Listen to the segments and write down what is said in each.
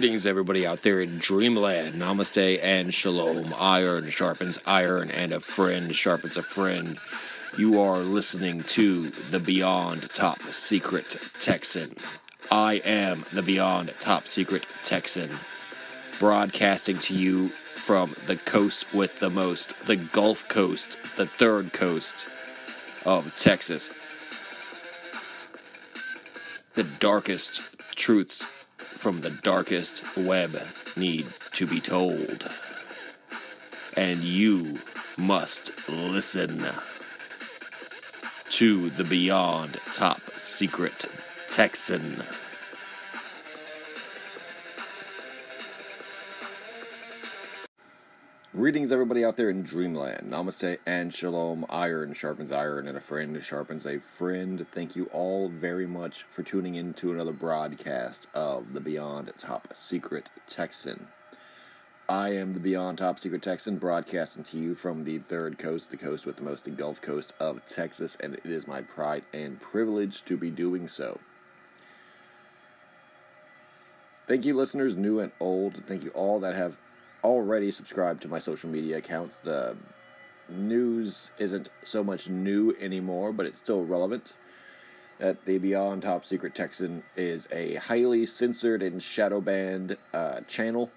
Greetings, everybody out there in Dreamland. Namaste and Shalom. Iron sharpens iron, and a friend sharpens a friend. You are listening to the Beyond Top Secret Texan. I am the Beyond Top Secret Texan, broadcasting to you from the coast with the most, the Gulf Coast, the third coast of Texas. The darkest truths from the darkest web need to be told. And you must listen to the Beyond Top Secret Texan. Greetings, everybody out there in Dreamland. Namaste and Shalom. Iron sharpens iron, and a friend sharpens a friend. Thank you all very much for tuning in to another broadcast of the Beyond Top Secret Texan. I am the Beyond Top Secret Texan, broadcasting to you from the third coast, the coast with the most, the Gulf Coast of Texas, and it is my pride and privilege to be doing so. Thank you, listeners, new and old. Thank you all that have already subscribed to my social media accounts. The news isn't so much new anymore, but it's still relevant. That the Beyond Top Secret Texan is a highly censored and shadow banned uh, channel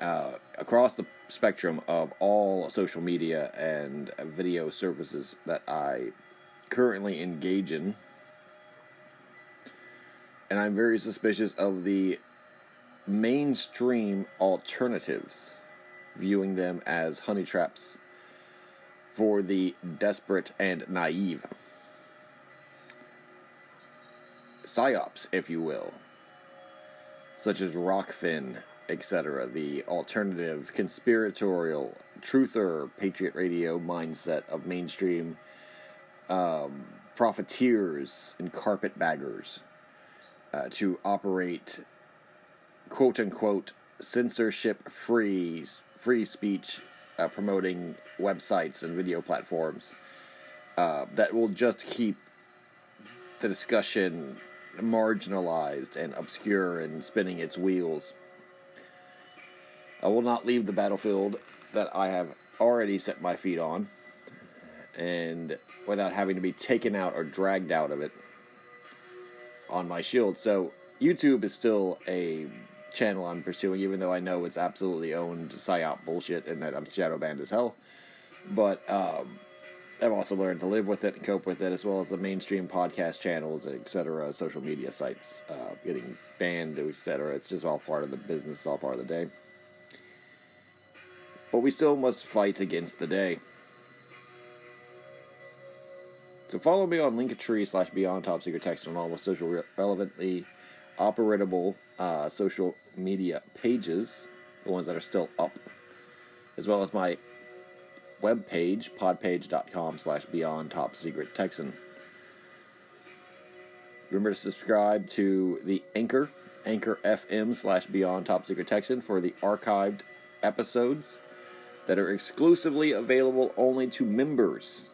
uh, across the spectrum of all social media and video services that I currently engage in. And I'm very suspicious of the mainstream alternatives, viewing them as honey traps for the desperate and naive. Psyops, if you will, such as Rokfin, etc., the alternative, conspiratorial, truther, patriot radio mindset of mainstream um, profiteers and carpetbaggers uh, to operate quote unquote censorship free free speech uh, promoting websites and video platforms uh, that will just keep the discussion marginalized and obscure and spinning its wheels. I will not leave the battlefield that I have already set my feet on and without having to be taken out or dragged out of it on my shield. So YouTube is still a channel I'm pursuing, even though I know it's absolutely owned psyop bullshit and that I'm shadow banned as hell. But um, I've also learned to live with it and cope with it, as well as the mainstream podcast channels, etc., social media sites uh, getting banned, etc. It's just all part of the business, all part of the day. But we still must fight against the day. So follow me on Linktree slash Beyond Top Secret Texan all the social re- relevantly operatable uh, social media pages, the ones that are still up, as well as my web page, podpage.com slash beyond top secret Texan. Remember to subscribe to the Anchor, Anchor FM slash beyond top secret Texan for the archived episodes that are exclusively available only to members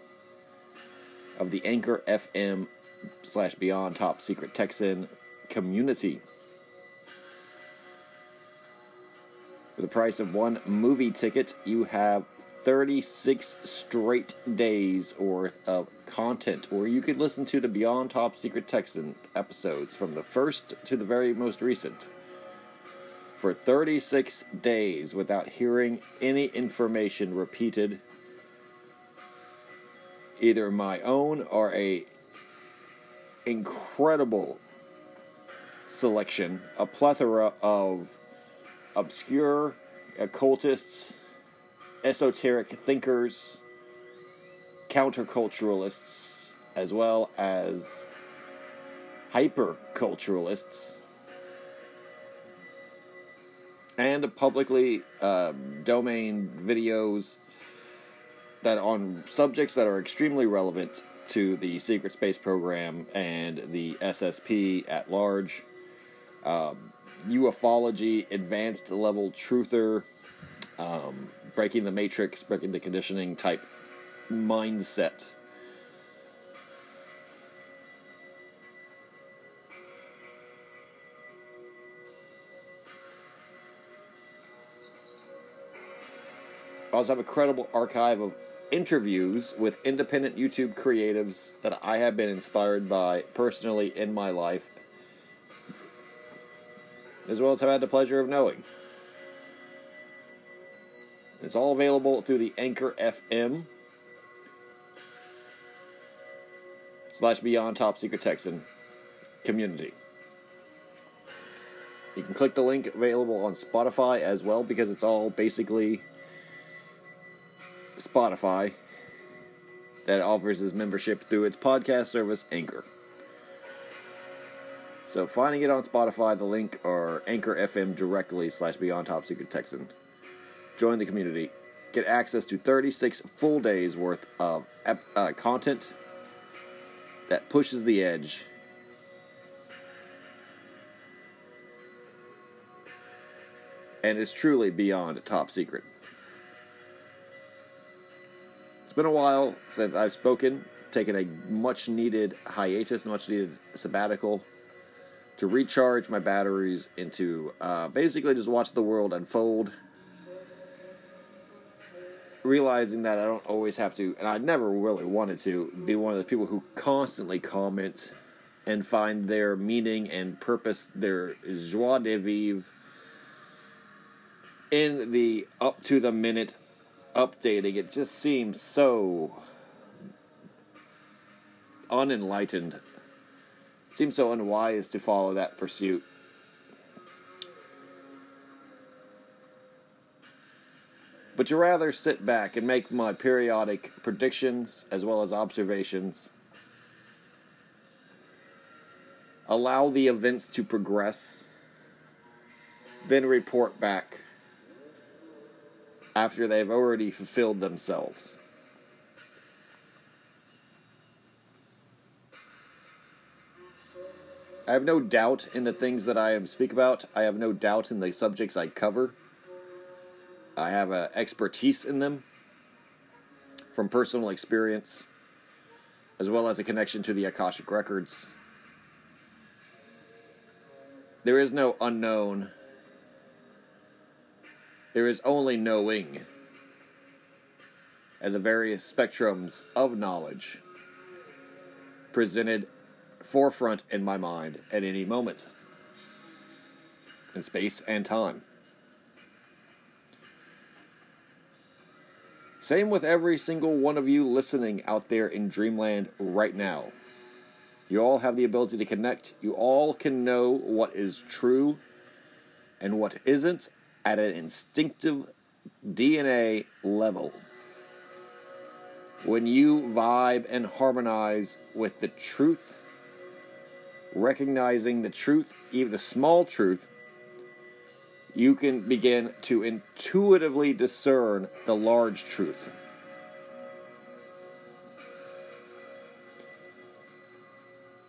of the Anchor FM slash beyond top secret Texan community. For the price of one movie ticket, you have 36 straight days worth of content where you could listen to the Beyond Top Secret Texan episodes from the first to the very most recent for 36 days without hearing any information repeated either my own or a incredible selection, a plethora of obscure occultists, esoteric thinkers, counterculturalists, as well as hyperculturalists, and publicly uh, domain videos that on subjects that are extremely relevant to the secret space program and the SSP at large um, ufology advanced level truther um, breaking the matrix breaking the conditioning type mindset. I also have a credible archive of interviews with independent YouTube creatives that I have been inspired by personally in my life as well as have had the pleasure of knowing. It's all available through the Anchor FM slash Beyond Top Secret Texan community. You can click the link available on Spotify as well because it's all basically Spotify that offers its membership through its podcast service Anchor. So finding it on Spotify, the link or Anchor FM directly slash Beyond Top Secret Texan. Join the community. Get access to 36 full days worth of uh, content that pushes the edge. And is truly beyond top secret. It's been a while since I've spoken, taken a much needed hiatus, much needed sabbatical to recharge my batteries into uh, basically just watch the world unfold. Realizing that I don't always have to, and I never really wanted to, be one of the people who constantly comment and find their meaning and purpose, their joie de vivre in the up to the minute updating. It just seems so unenlightened seems so unwise to follow that pursuit. But to rather sit back and make my periodic predictions as well as observations, allow the events to progress, then report back after they've already fulfilled themselves. I have no doubt in the things that I speak about. I have no doubt in the subjects I cover. I have expertise in them from personal experience, as well as a connection to the Akashic Records. There is no unknown. There is only knowing. And the various spectrums of knowledge presented forefront in my mind at any moment in space and time. Same with every single one of you listening out there in Dreamland right now. You all have the ability to connect. You all can know what is true and what isn't at an instinctive DNA level. When you vibe and harmonize with the truth recognizing the truth, even the small truth, you can begin to intuitively discern the large truth.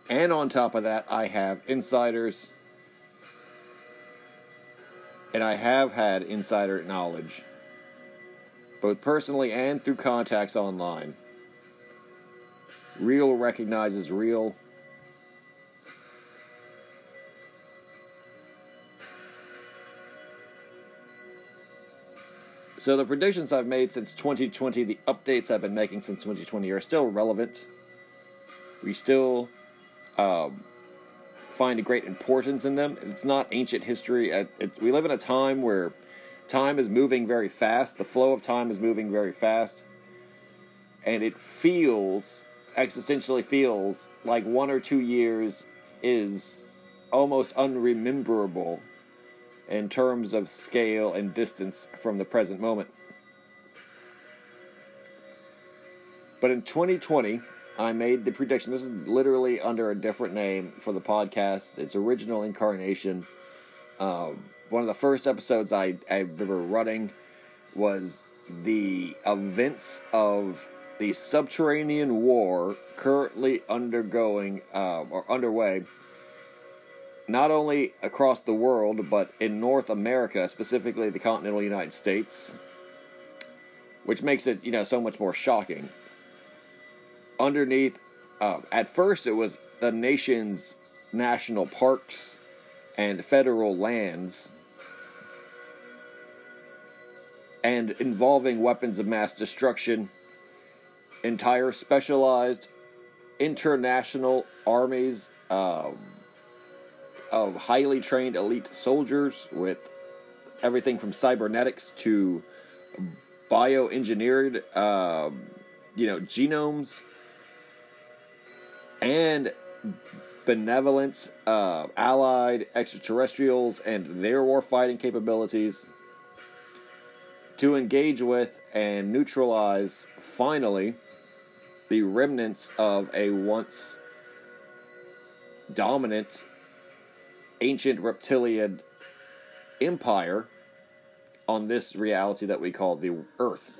And on top of that, I have insiders. And I have had insider knowledge, both personally and through contacts online. Real recognizes real. So the predictions I've made since 2020, the updates I've been making since 2020 are still relevant. We still um, find a great importance in them. It's not ancient history. It, we live in a time where time is moving very fast. The flow of time is moving very fast. And it feels, existentially feels, like one or two years is almost unrememberable in terms of scale and distance from the present moment. But in 2020, I made the prediction. This is literally under a different name for the podcast. Its original incarnation. Um, one of the first episodes I, I remember running was the events of the subterranean war currently undergoing uh, or underway not only across the world, but in North America, specifically the continental United States, which makes it, you know, so much more shocking. Underneath, uh, at first, it was the nation's national parks and federal lands. and involving weapons of mass destruction, entire specialized international armies um, of highly trained elite soldiers with everything from cybernetics to bioengineered, uh, you know, genomes and benevolent uh, allied extraterrestrials and their warfighting capabilities to engage with and neutralize finally the remnants of a once dominant ancient reptilian empire on this reality that we call the earth.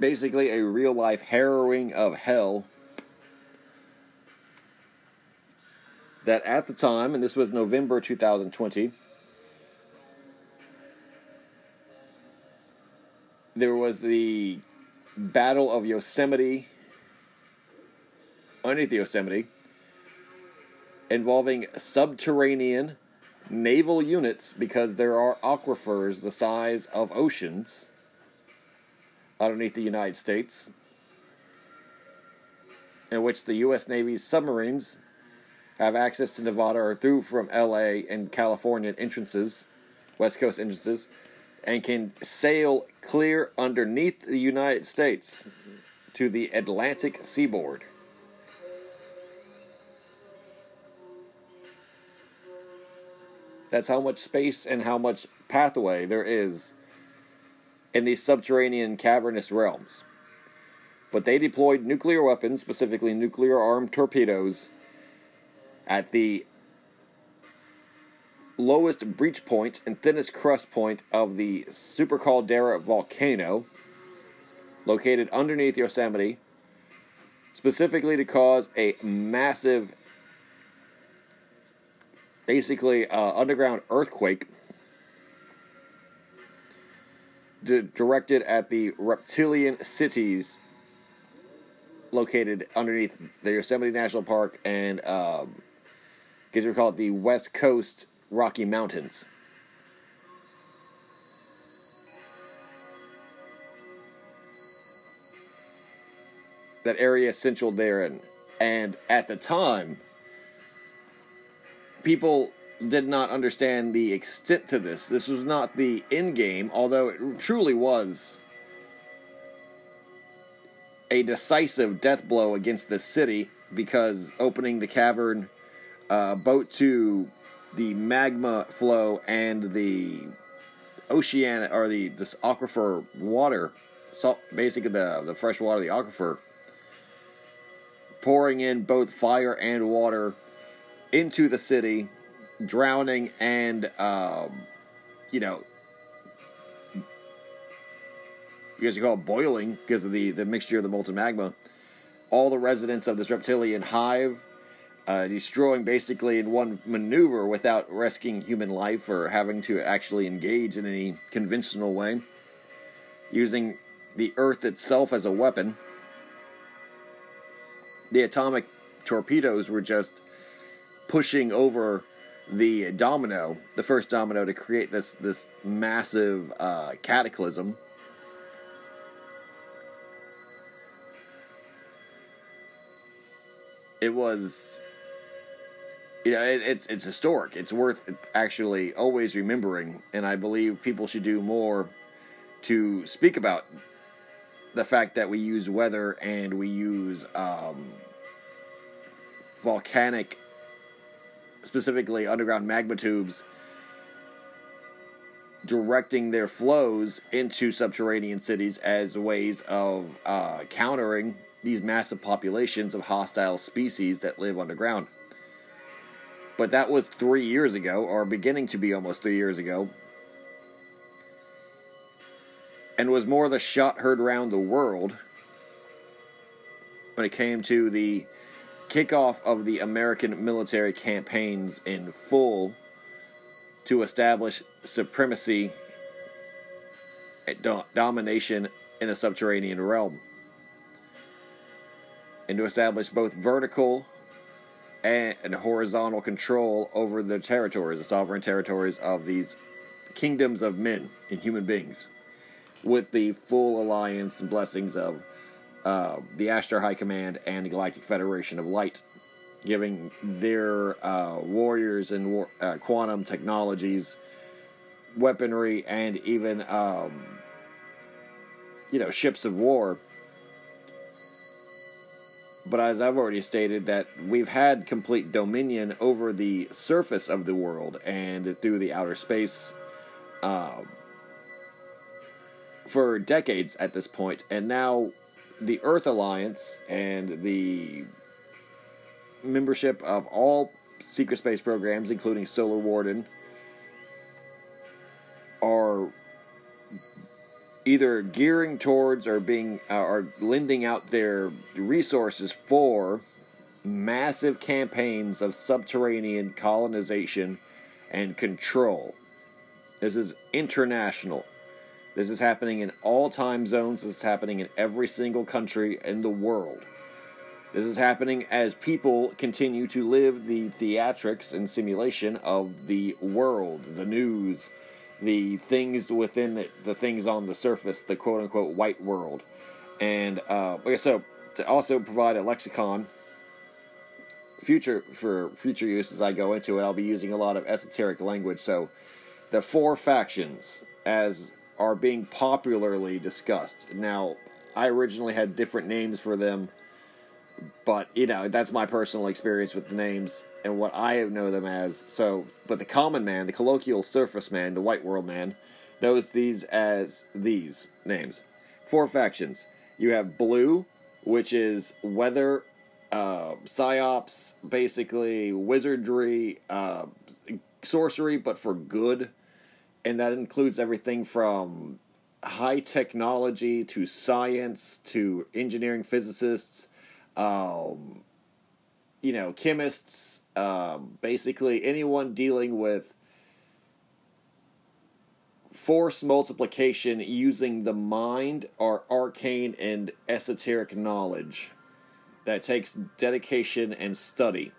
Basically a real life harrowing of hell that at the time, and this was November 2020, there was the Battle of Yosemite, underneath the Yosemite, involving subterranean naval units because there are aquifers the size of oceans underneath the United States, in which the U.S. Navy's submarines have access to Nevada or through from LA and California entrances, West Coast entrances, and can sail clear underneath the United States to the Atlantic seaboard. That's how much space and how much pathway there is in these subterranean cavernous realms. But they deployed nuclear weapons, specifically nuclear armed torpedoes, at the lowest breach point and thinnest crust point of the Super Caldera volcano, located underneath Yosemite, specifically to cause a massive, basically uh, underground earthquake directed at the reptilian cities located underneath the Yosemite National Park and um, because we call it the West Coast Rocky Mountains. That area central there, and and at the time, people did not understand the extent to this. This was not the end game, although it truly was a decisive death blow against the city because opening the cavern uh, boat to the magma flow and the ocean or the this aquifer water, salt, basically the the fresh water, the aquifer, pouring in both fire and water into the city, drowning and um, you know. Because you call it boiling because of the, the mixture of the molten magma. All the residents of this reptilian hive uh, destroying basically in one maneuver without risking human life or having to actually engage in any conventional way, using the Earth itself as a weapon. The atomic torpedoes were just pushing over the domino, the first domino, to create this this massive uh, cataclysm. It was you know, it, it's it's historic. It's worth actually always remembering, and I believe people should do more to speak about the fact that we use weather and we use um, volcanic, specifically underground magma tubes, directing their flows into subterranean cities as ways of uh, countering these massive populations of hostile species that live underground. But that was three years ago, or beginning to be almost three years ago. And was more the shot heard around the world when it came to the kickoff of the American military campaigns in full to establish supremacy and domination in the subterranean realm. And to establish both vertical and, and horizontal control over the territories, the sovereign territories of these kingdoms of men and human beings, with the full alliance and blessings of uh, the Ashtar High Command and the Galactic Federation of Light, giving their uh, warriors and war, uh, quantum technologies, weaponry, and even um, you know ships of war. But as I've already stated, that we've had complete dominion over the surface of the world and through the outer space uh, for decades at this point, and now the Earth Alliance and the membership of all secret space programs, including Solar Warden, are either gearing towards or being uh, or lending out their resources for massive campaigns of subterranean colonization and control. This is international. This is happening in all time zones. This is happening in every single country in the world. This is happening as people continue to live the theatrics and simulation of the world, the news, the things within the, the things on the surface, the quote unquote white world. And uh, so to also provide a lexicon future for future use as I go into it, I'll be using a lot of esoteric language. So the four factions as are being popularly discussed. Now, I originally had different names for them, but you know, that's my personal experience with the names and what I know them as. So, but the common man, the colloquial surface man, the white world man, knows these as these names. Four factions. You have blue, which is weather, uh, psyops, basically wizardry, uh, sorcery, but for good, and that includes everything from high technology to science to engineering physicists. Um, you know, chemists, um, basically anyone dealing with force multiplication using the mind or arcane and esoteric knowledge that takes dedication and study.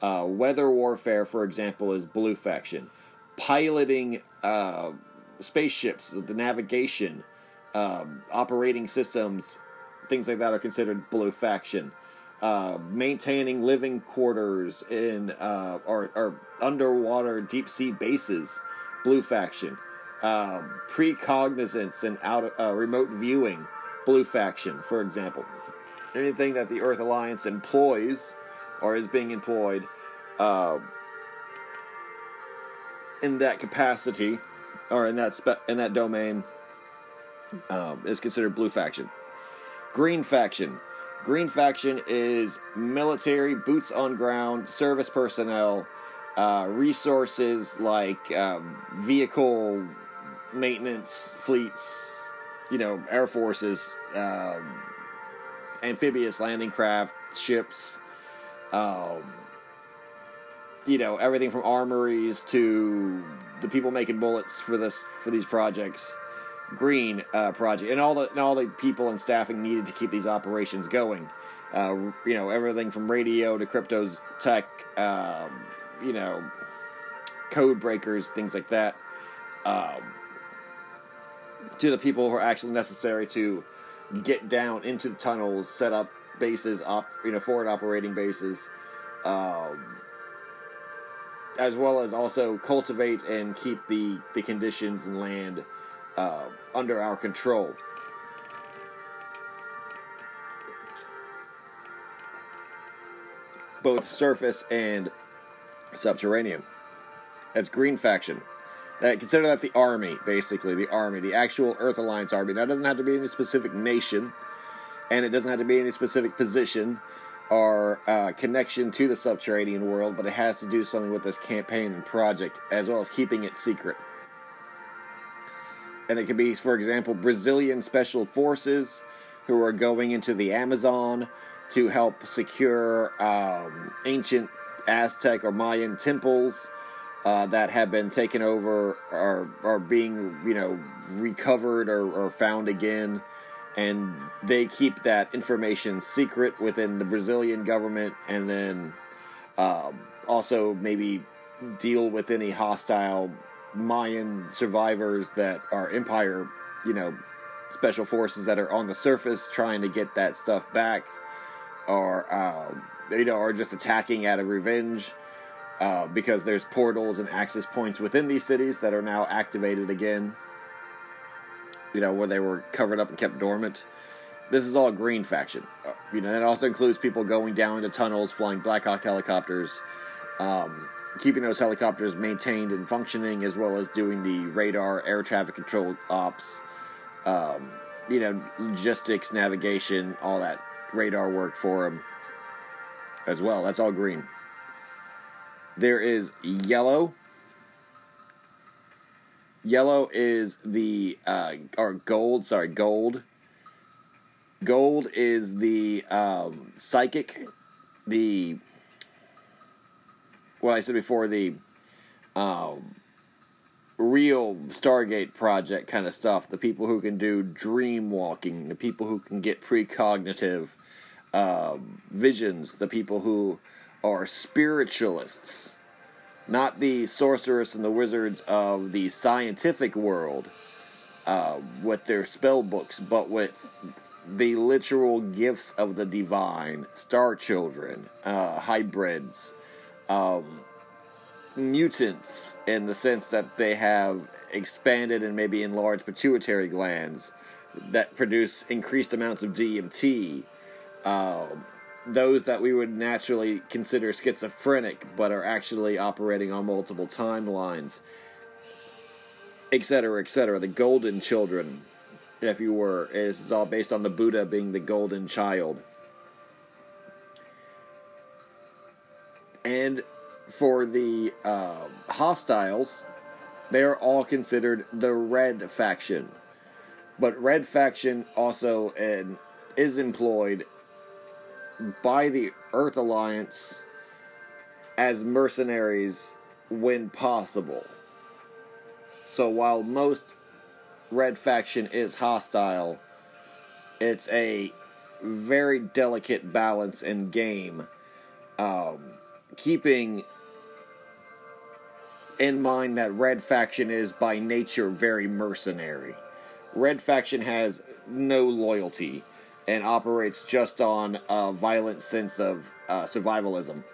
Uh, weather warfare, for example, is blue faction. Piloting uh, spaceships, the navigation, um, operating systems, things like that are considered blue faction uh, maintaining living quarters in uh, or, or, underwater deep sea bases, Blue Faction, um, precognizance and out uh, remote viewing, Blue Faction, for example. Anything that the Earth Alliance employs or is being employed uh, in that capacity or in that spe- in that domain um, is considered Blue Faction. Green Faction Green faction is military, boots on ground, service personnel, uh, resources like um, vehicle maintenance fleets, you know, air forces, um, amphibious landing craft, ships, um, you know, everything from armories to the people making bullets for this for these projects green uh, project, and all the and all the people and staffing needed to keep these operations going. Uh, you know, everything from radio to cryptos tech, um, you know, code breakers, things like that, um, to the people who are actually necessary to get down into the tunnels, set up bases, op, you know, forward operating bases, um, as well as also cultivate and keep the the conditions and land uh, under our control. Both surface and subterranean. That's Green Faction. Uh, consider that the army, basically, the army, the actual Earth Alliance army. That doesn't have to be any specific nation, and it doesn't have to be any specific position or uh, connection to the subterranean world, but it has to do something with this campaign and project, as well as keeping it secret and it could be, for example, Brazilian special forces who are going into the Amazon to help secure um, ancient Aztec or Mayan temples uh, that have been taken over or are being, you know, recovered or, or found again. And they keep that information secret within the Brazilian government, and then Um, also, maybe deal with any hostile Mayan survivors that are Empire, you know, special forces that are on the surface trying to get that stuff back, or um, you know, or just attacking out of revenge. Uh, because there's portals and access points within these cities that are now activated again. You know, where they were covered up and kept dormant. This is all Green faction. Uh, you know, it also includes people going down into tunnels, flying Blackhawk helicopters, um, keeping those helicopters maintained and functioning, as well as doing the radar, air traffic control ops, um, you know, logistics, navigation, all that radar work for them as well. That's all green. There is yellow. Yellow is the uh, or gold. Sorry, gold. Gold is the um, psychic, the what I said before, the um, real Stargate project kind of stuff. The people who can do dream walking, the people who can get precognitive uh, visions, the people who are spiritualists, not the sorcerers and the wizards of the scientific world uh, with their spell books, but with the literal gifts of the divine, star children, uh, hybrids, um, mutants, in the sense that they have expanded and maybe enlarged pituitary glands that produce increased amounts of DMT. Um, those that we would naturally consider schizophrenic but are actually operating on multiple timelines, etc., etc. The golden children, if you were, is all based on the Buddha being the golden child. And for the uh, hostiles, they are all considered the red faction. But red faction also uh, is employed by the Earth Alliance as mercenaries when possible. So while most Red faction is hostile, it's a very delicate balance in game, um, keeping in mind that Red faction is by nature very mercenary. Red faction has no loyalty and operates just on a violent sense of uh, survivalism.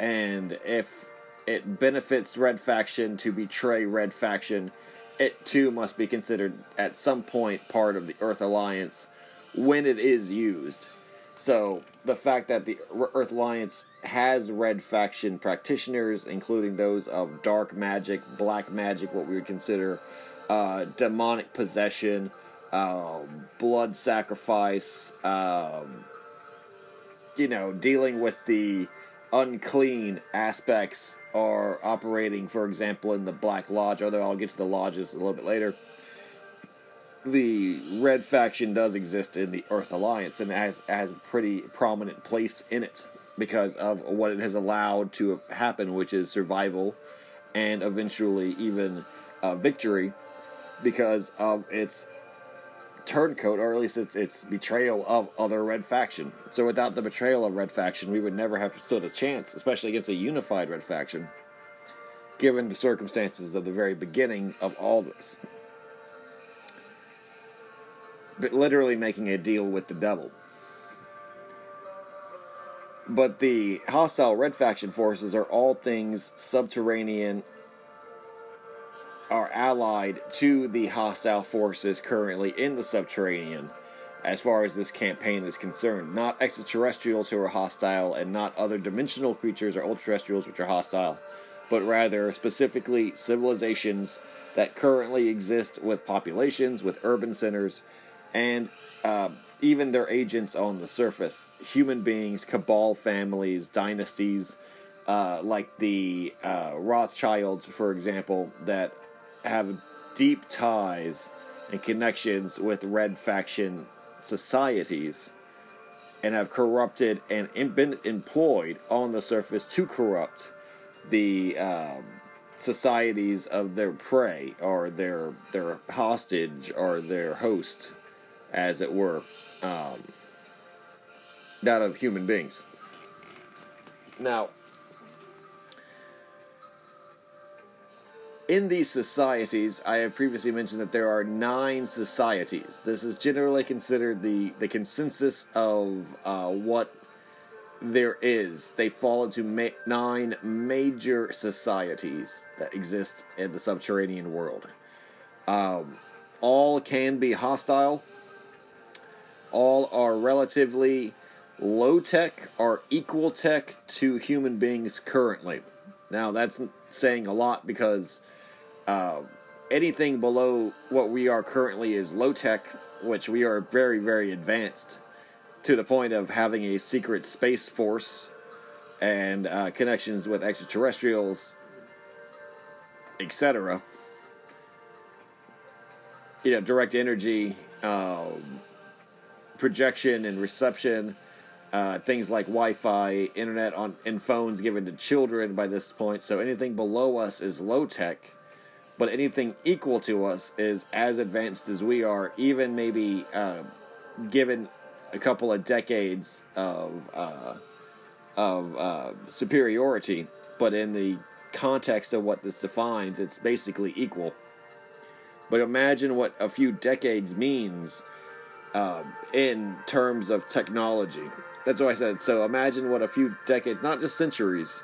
And if it benefits Red Faction to betray Red Faction, it too must be considered at some point part of the Earth Alliance when it is used. So the fact that the Earth Alliance has Red Faction practitioners, including those of dark magic, black magic, what we would consider uh, demonic possession, um, blood sacrifice, um, you know, dealing with the unclean aspects are operating, for example, in the Black Lodge, although I'll get to the lodges a little bit later. The Red faction does exist in the Earth Alliance and has, has a pretty prominent place in it because of what it has allowed to happen, which is survival and eventually even uh, victory because of its turncoat, or at least its its betrayal of other Red faction. So without the betrayal of Red faction, we would never have stood a chance, especially against a unified Red faction, given the circumstances of the very beginning of all this. But literally making a deal with the devil. But the hostile Red faction forces are all things subterranean are allied to the hostile forces currently in the subterranean as far as this campaign is concerned. Not extraterrestrials who are hostile and not other dimensional creatures or ultraterrestrials which are hostile, but rather specifically civilizations that currently exist with populations, with urban centers, and uh, even their agents on the surface. Human beings, cabal families, dynasties. Uh, like the uh, Rothschilds, for example, that have deep ties and connections with red faction societies and have corrupted and been employed on the surface to corrupt the um, societies of their prey or their their hostage or their host, as it were, um, that of human beings. Now, in these societies, I have previously mentioned that there are nine societies. This is generally considered the, the consensus of uh, what there is. They fall into ma- nine major societies that exist in the subterranean world. Um, all can be hostile. All are relatively low tech or equal tech to human beings currently. Now, that's saying a lot because uh, anything below what we are currently is low tech, which we are very, very advanced to the point of having a secret space force and uh, connections with extraterrestrials, etc. You know, direct energy, um, projection, and reception. Uh, things like Wi-Fi, internet on and phones given to children by this point. So anything below us is low tech, but anything equal to us is as advanced as we are, even maybe uh, given a couple of decades of uh, of uh, superiority. But in the context of what this defines, it's basically equal. But imagine what a few decades means uh, in terms of technology. That's what I said. So imagine what a few decades, not just centuries,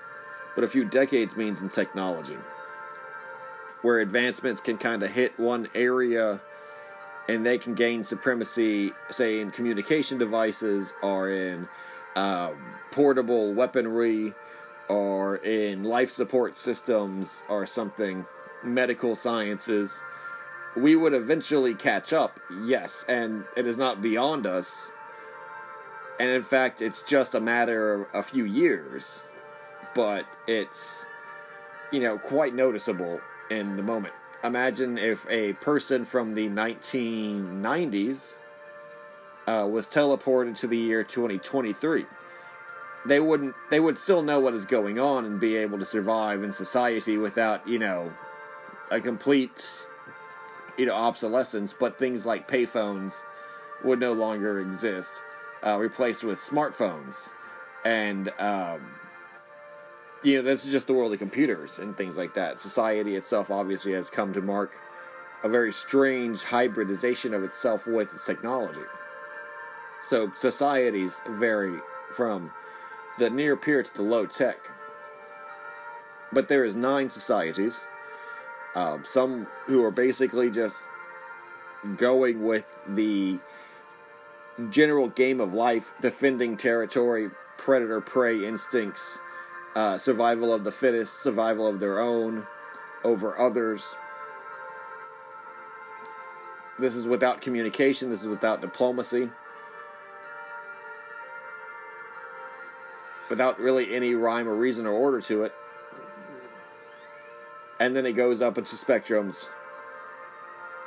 but a few decades means in technology where advancements can kind of hit one area and they can gain supremacy, say, in communication devices or in um, portable weaponry or in life support systems or something, medical sciences. We would eventually catch up, yes, and it is not beyond us. And in fact, it's just a matter of a few years, but it's, you know, quite noticeable in the moment. Imagine if a person from the 1990s uh, was teleported to the year 2023. They wouldn't. They would still know what is going on and be able to survive in society without, you know, a complete, you know, obsolescence. But things like payphones would no longer exist, uh, replaced with smartphones, and um, you know, this is just the world of computers and things like that. Society itself obviously has come to mark a very strange hybridization of itself with its technology. So societies vary from the near peer to the low tech. But there is nine societies. Um, some who are basically just going with the general game of life, defending territory, predator prey instincts, uh, survival of the fittest, survival of their own over others. This is without communication, this is without diplomacy, without really any rhyme or reason or order to it. And then it goes up into spectrums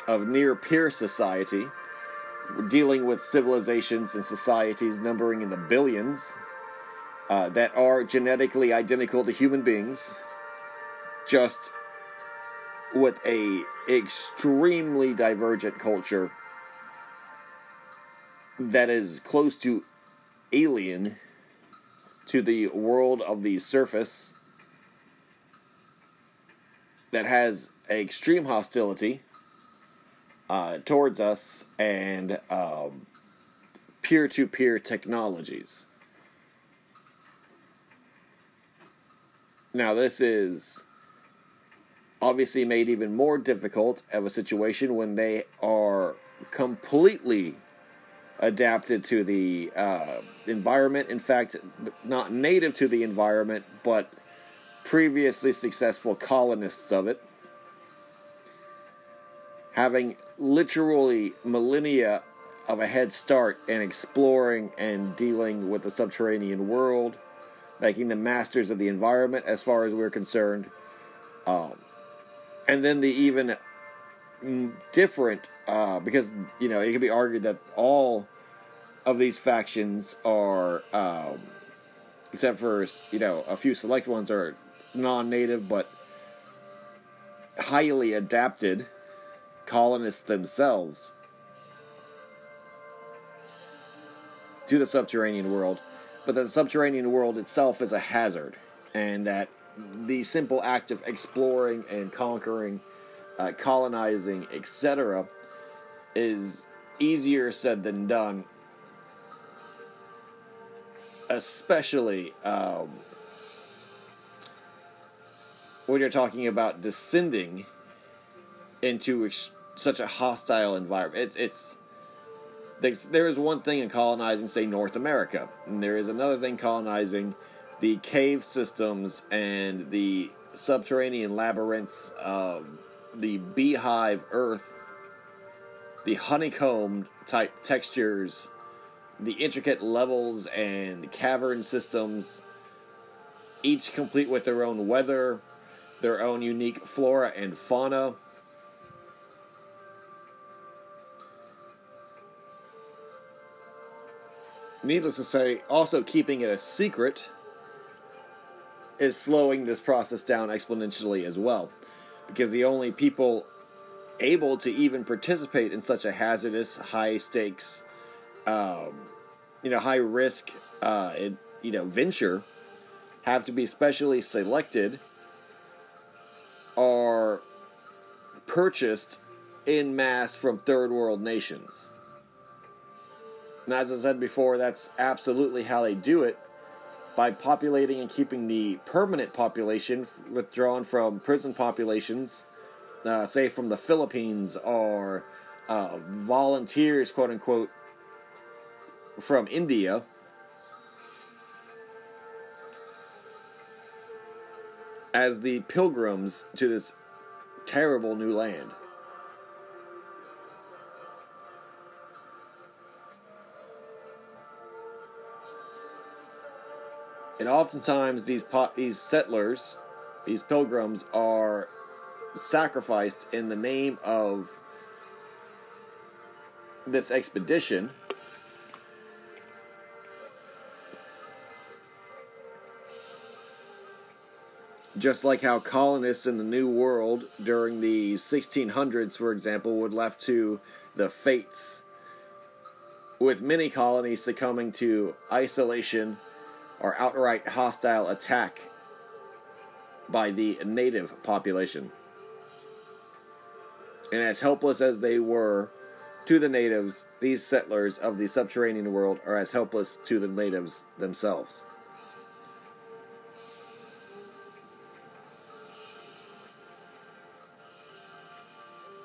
of near peer society, dealing with civilizations and societies numbering in the billions uh, that are genetically identical to human beings, just with a extremely divergent culture that is close to alien to the world of the surface that has extreme hostility uh, towards us and peer to peer technologies. Now, this is obviously made even more difficult of a situation when they are completely adapted to the uh, environment. In fact, not native to the environment, but previously successful colonists of it. Having literally millennia of a head start in exploring and dealing with the subterranean world making them masters of the environment as far as we're concerned. Um, and then the even different, uh, because, you know, it can be argued that all of these factions are, um, except for, you know, a few select ones are non native but highly adapted colonists themselves to the subterranean world but that the subterranean world itself is a hazard, and that the simple act of exploring and conquering, uh, colonizing, etc., is easier said than done. Especially um, when you're talking about descending into ex- such a hostile environment. It's it's there is one thing in colonizing, say, North America, and there is another thing colonizing the cave systems and the subterranean labyrinths, the beehive earth, the honeycomb type textures, the intricate levels and cavern systems, each complete with their own weather, their own unique flora and fauna. Needless to say, also keeping it a secret is slowing this process down exponentially as well. Because the only people able to even participate in such a hazardous, high stakes, um, you know, high risk, uh, you know, venture have to be specially selected or purchased in mass from third world nations. And as I said before, that's absolutely how they do it by populating and keeping the permanent population withdrawn from prison populations, uh, say from the Philippines or uh, volunteers, quote unquote, from India. As the pilgrims to this terrible new land. And oftentimes these these settlers, these pilgrims, are sacrificed in the name of this expedition. Just like how colonists in the New World during the 1600s, for example, would left to the fates, with many colonies succumbing to isolation or outright hostile attack by the native population. And as helpless as they were to the natives, these settlers of the subterranean world are as helpless to the natives themselves.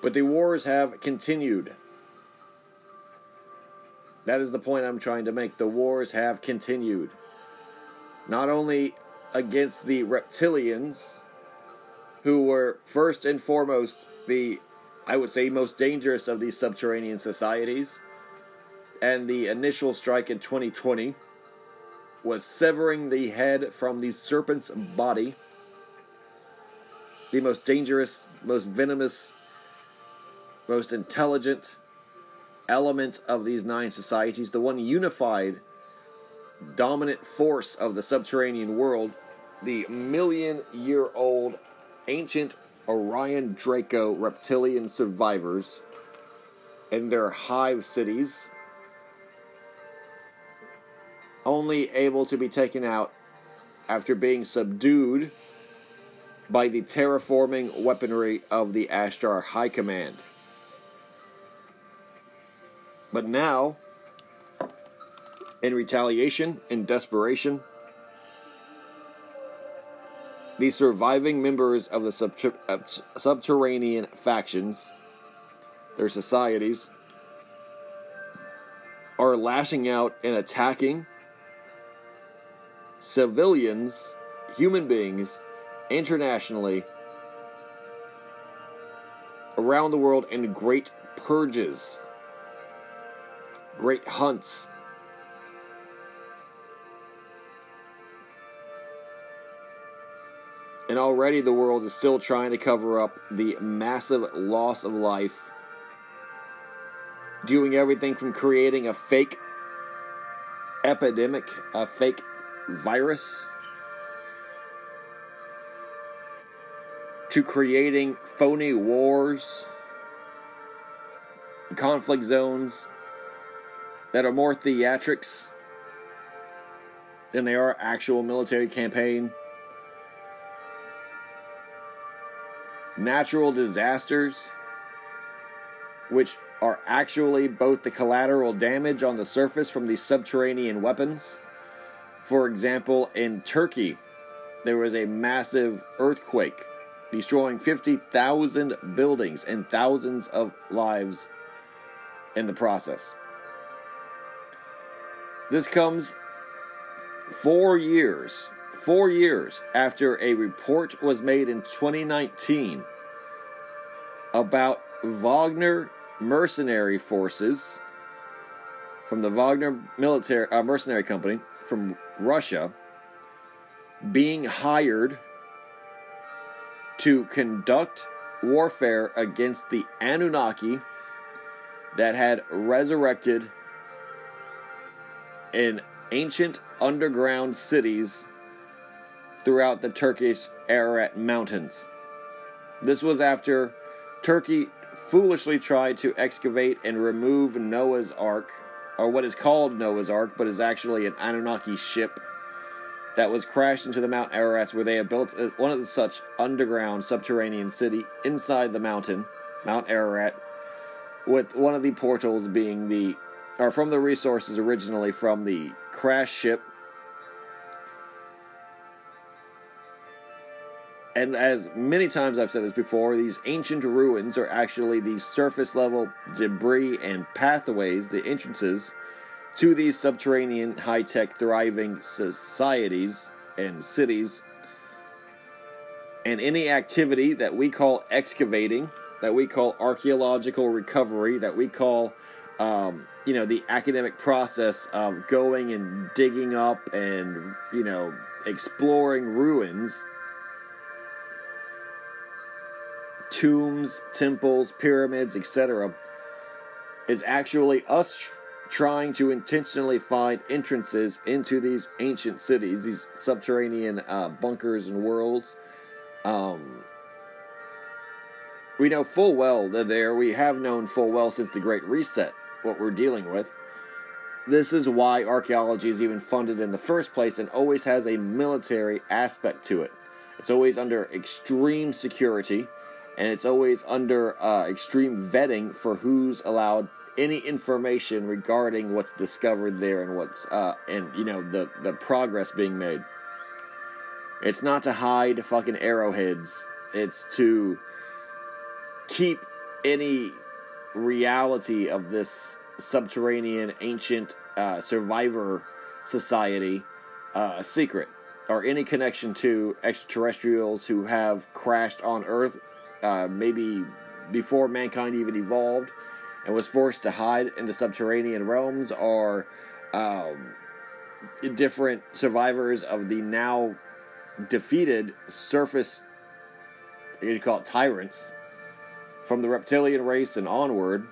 But the wars have continued. That is the point I'm trying to make. The wars have continued not only against the reptilians, who were first and foremost the, I would say, most dangerous of these subterranean societies, and the initial strike in 2020 was severing the head from the serpent's body, the most dangerous, most venomous, most intelligent element of these nine societies, the one unified dominant force of the subterranean world, the million year old ancient Orion Draco reptilian survivors and their hive cities, only able to be taken out after being subdued by the terraforming weaponry of the Ashtar High Command. But now, in retaliation and desperation, the surviving members of the subter- uh, subterranean factions, their societies, are lashing out and attacking civilians, human beings, internationally, around the world in great purges, great hunts And already the world is still trying to cover up the massive loss of life, doing everything from creating a fake epidemic, a fake virus, to creating phony wars, conflict zones that are more theatrics than they are actual military campaign natural disasters, which are actually both the collateral damage on the surface from these subterranean weapons. For example, in Turkey, there was a massive earthquake destroying 50,000 buildings and thousands of lives in the process. This comes four years, four years after a report was made in 2019 about Wagner mercenary forces from the Wagner military uh, mercenary company from Russia being hired to conduct warfare against the Anunnaki that had resurrected in ancient underground cities throughout the Turkish Ararat Mountains. This was after Turkey foolishly tried to excavate and remove Noah's Ark, or what is called Noah's Ark, but is actually an Anunnaki ship that was crashed into the Mount Ararat, where they had built one of such underground subterranean city inside the mountain, Mount Ararat, with one of the portals being the, or from the resources originally from the crash ship. And as many times I've said this before, these ancient ruins are actually the surface level debris and pathways, the entrances to these subterranean high tech thriving societies and cities. And any activity that we call excavating, that we call archaeological recovery, that we call, um, you know, the academic process of going and digging up and, you know, exploring ruins, tombs, temples, pyramids, etc., is actually us trying to intentionally find entrances into these ancient cities, these subterranean uh, bunkers and worlds. Um, we know full well they're there. We have known full well since the Great Reset what we're dealing with. This is why archaeology is even funded in the first place and always has a military aspect to it. It's always under extreme security and it's always under uh, extreme vetting for who's allowed any information regarding what's discovered there and what's uh and you know the the progress being made. It's not to hide fucking arrowheads. It's to keep any reality of this subterranean ancient uh, survivor society uh, a secret or any connection to extraterrestrials who have crashed on Earth, uh, maybe before mankind even evolved, and was forced to hide in the subterranean realms are um, different survivors of the now defeated surface, you call it tyrants, from the reptilian race and onward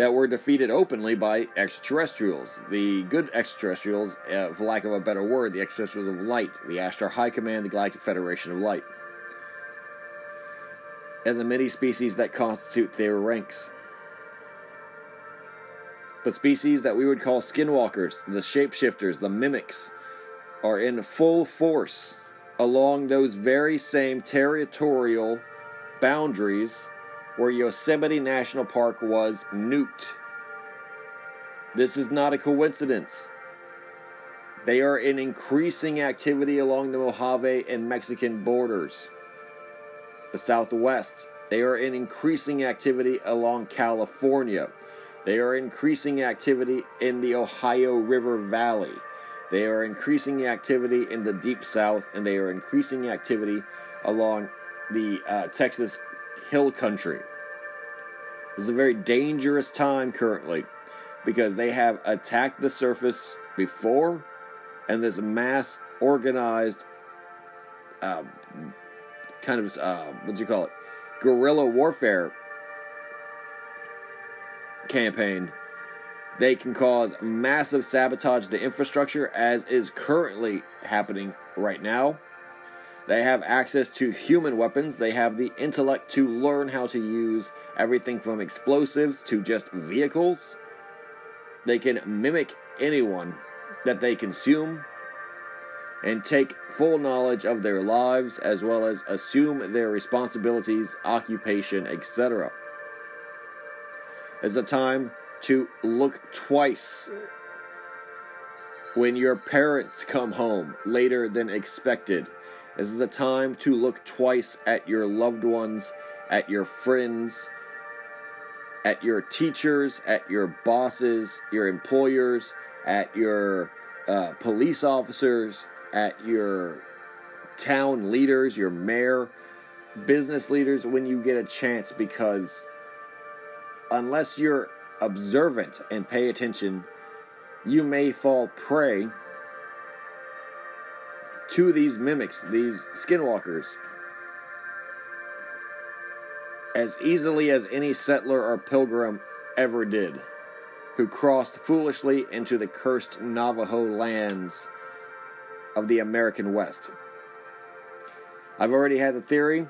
that were defeated openly by extraterrestrials. The good extraterrestrials, uh, for lack of a better word, the extraterrestrials of light, the Ashtar High Command, the Galactic Federation of Light and the many species that constitute their ranks. But species that we would call skinwalkers, the shapeshifters, the mimics, are in full force along those very same territorial boundaries where Yosemite National Park was nuked. This is not a coincidence. They are in increasing activity along the Mojave and Mexican borders the Southwest. They are in increasing activity along California. They are increasing activity in the Ohio River Valley. They are increasing activity in the Deep South, and they are increasing activity along the uh, Texas Hill Country. This is a very dangerous time currently because they have attacked the surface before, and this mass organized uh, kind of uh, what do you call it? Guerrilla warfare campaign. They can cause massive sabotage to infrastructure as is currently happening right now they have access to human weapons they have the intellect to learn how to use everything from explosives to just vehicles they can mimic anyone that they consume and take full knowledge of their lives as well as assume their responsibilities, occupation, etc. It's a time to look twice when your parents come home later than expected. This is a time to look twice at your loved ones, at your friends, at your teachers, at your bosses, your employers, at your uh, police officers, at your town leaders, your mayor, business leaders when you get a chance because unless you're observant and pay attention, you may fall prey to these mimics, these skinwalkers, as easily as any settler or pilgrim ever did, who crossed foolishly into the cursed Navajo lands of the American West. I've already had the theory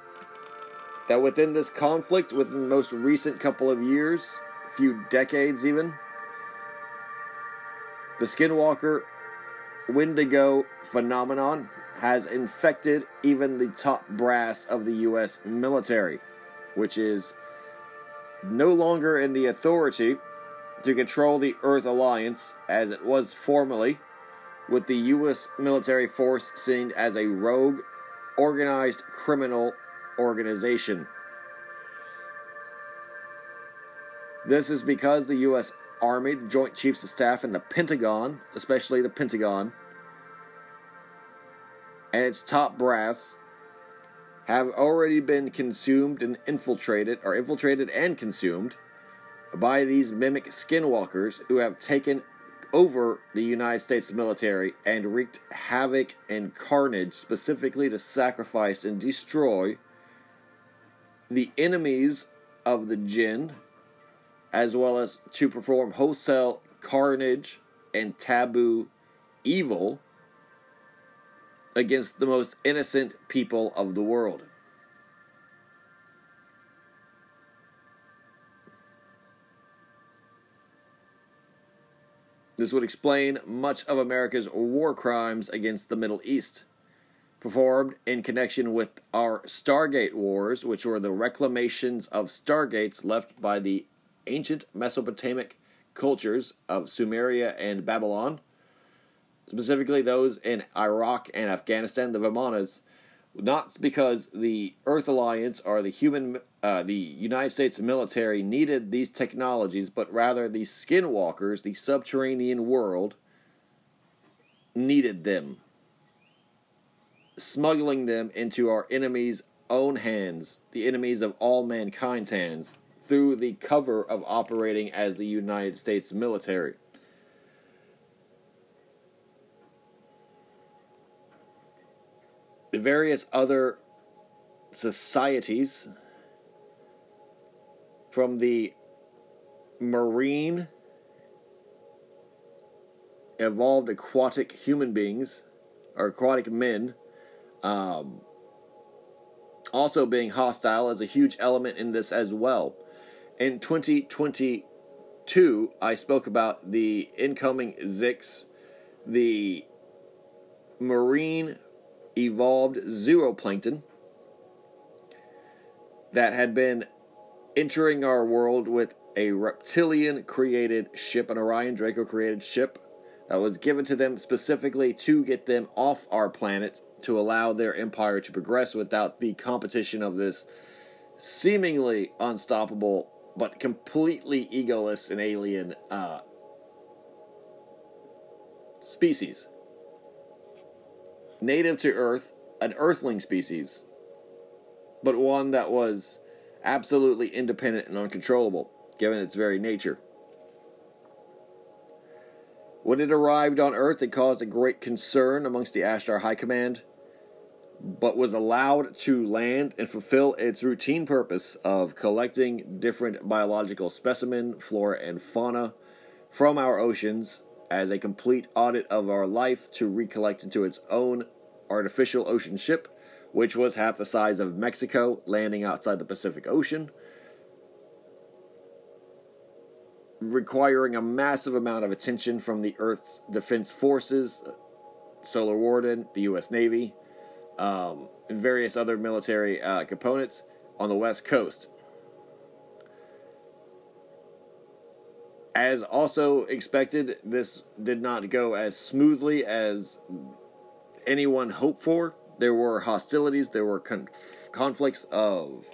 that within this conflict, within the most recent couple of years, a few decades even, the Skinwalker Wendigo phenomenon has infected even the top brass of the U.S. military, which is no longer in the authority to control the Earth Alliance as it was formerly with the U.S. military force seen as a rogue, organized criminal organization. This is because the U.S. Army, the Joint Chiefs of Staff, and the Pentagon, especially the Pentagon, and its top brass have already been consumed and infiltrated, or infiltrated and consumed, by these mimic skinwalkers who have taken over the United States military and wreaked havoc and carnage specifically to sacrifice and destroy the enemies of the jinn, as well as to perform wholesale carnage and taboo evil against the most innocent people of the world. This would explain much of America's war crimes against the Middle East, performed in connection with our Stargate Wars, which were the reclamations of stargates left by the ancient Mesopotamic cultures of Sumeria and Babylon, specifically those in Iraq and Afghanistan, the Vimanas, not because the Earth Alliance or the human, uh, the United States military needed these technologies, but rather the skinwalkers, the subterranean world, needed them, smuggling them into our enemies' own hands, the enemies of all mankind's hands, through the cover of operating as the United States military. The various other societies from the marine evolved aquatic human beings or aquatic men um, also being hostile is a huge element in this as well. In 2022, I spoke about the incoming Zix, the marine evolved zooplankton that had been entering our world with a reptilian created ship, an Orion Draco created ship that was given to them specifically to get them off our planet to allow their empire to progress without the competition of this seemingly unstoppable but completely egoless and alien uh, species native to Earth, an Earthling species, but one that was absolutely independent and uncontrollable, given its very nature. When it arrived on Earth, it caused a great concern amongst the Ashtar High Command, but was allowed to land and fulfill its routine purpose of collecting different biological specimen, flora, and fauna from our oceans as a complete audit of our life to recollect into its own artificial ocean ship, which was half the size of Mexico, landing outside the Pacific Ocean, requiring a massive amount of attention from the Earth's defense forces, Solar Warden, the U.S. Navy, um, and various other military uh, components on the West Coast. As also expected, this did not go as smoothly as anyone hoped for. There were hostilities, there were con- conflicts of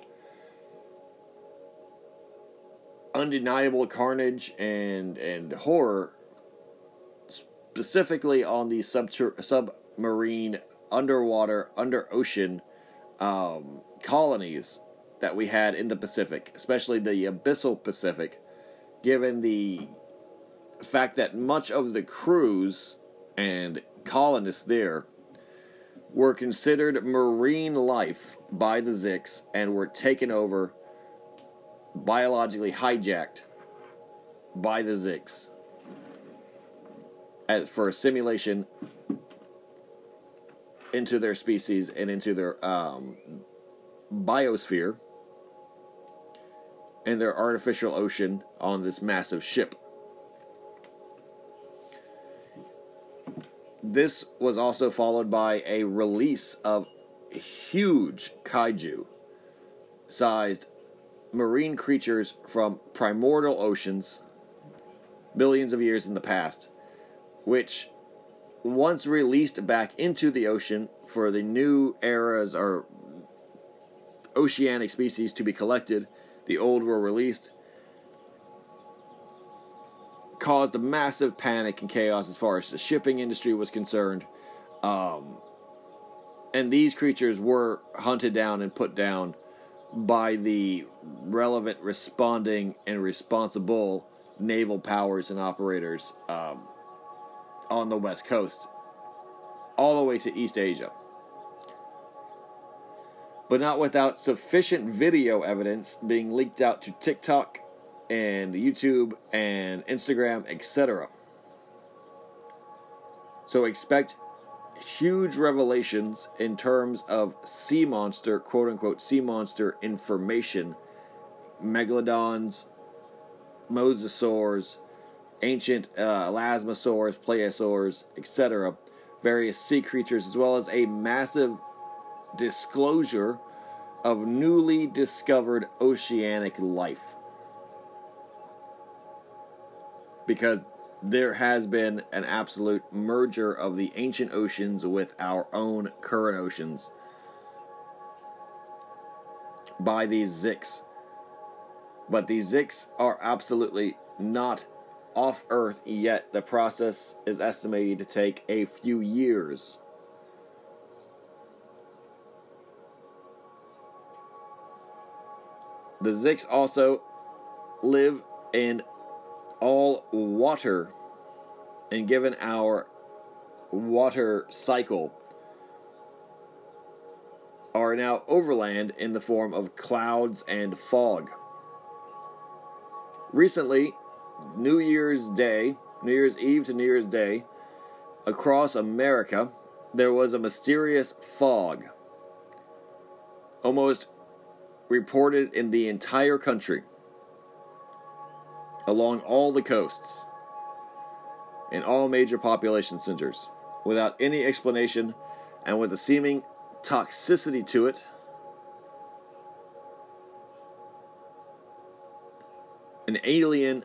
undeniable carnage and and horror specifically on the subter- submarine underwater under ocean um, colonies that we had in the Pacific, especially the abyssal Pacific, given the fact that much of the crews and colonists there were considered marine life by the Zix and were taken over, biologically hijacked by the Zix as for a simulation into their species and into their um, biosphere and their artificial ocean on this massive ship. This was also followed by a release of huge kaiju sized marine creatures from primordial oceans billions of years in the past, which once released back into the ocean for the new eras or oceanic species to be collected, the old were released, caused a massive panic and chaos as far as the shipping industry was concerned. Um, and these creatures were hunted down and put down by the relevant responding and responsible naval powers and operators um, on the west coast, all the way to East Asia. But not without sufficient video evidence being leaked out to TikTok and YouTube and Instagram, etc. So expect huge revelations in terms of sea monster, quote unquote, sea monster information, megalodons, mosasaurs, ancient uh, elasmosaurs, plesiosaurs, etc., various sea creatures, as well as a massive disclosure of newly discovered oceanic life. Because there has been an absolute merger of the ancient oceans with our own current oceans by these Zix. But these Zix are absolutely not off Earth yet. The process is estimated to take a few years. The Zix also live in all water, and given our water cycle, are now overland in the form of clouds and fog. Recently, New Year's Day, New Year's Eve to New Year's Day, across America, there was a mysterious fog. Almost reported in the entire country, along all the coasts, in all major population centers, without any explanation and with a seeming toxicity to it. An alien,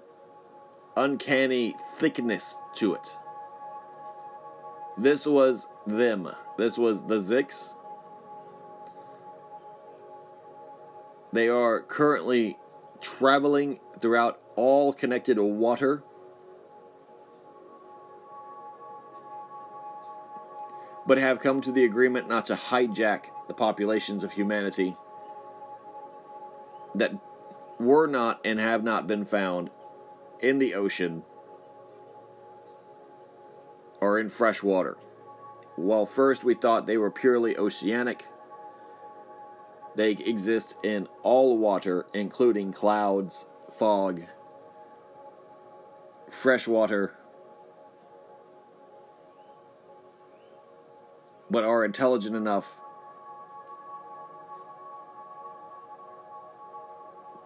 uncanny thickness to it. This was them. This was the Zix They are currently traveling throughout all connected water. But have come to the agreement not to hijack the populations of humanity that were not and have not been found in the ocean or in fresh water. While first we thought they were purely oceanic, they exist in all water, including clouds, fog, fresh water, but are intelligent enough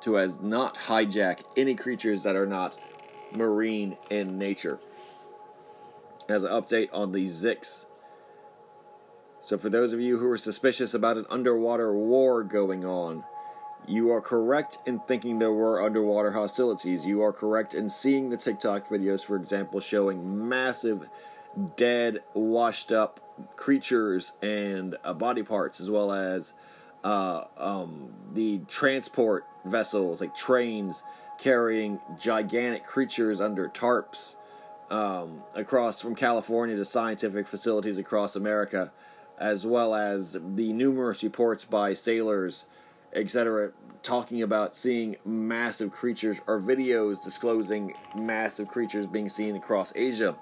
to as not hijack any creatures that are not marine in nature. As an update on the Zix So, for those of you who are suspicious about an underwater war going on, you are correct in thinking there were underwater hostilities. You are correct in seeing the TikTok videos, for example, showing massive, dead, washed up creatures and uh, body parts, as well as uh, um, the transport vessels, like trains carrying gigantic creatures under tarps um, across from California to scientific facilities across America, as well as the numerous reports by sailors etc., talking about seeing massive creatures or videos disclosing massive creatures being seen across Asia.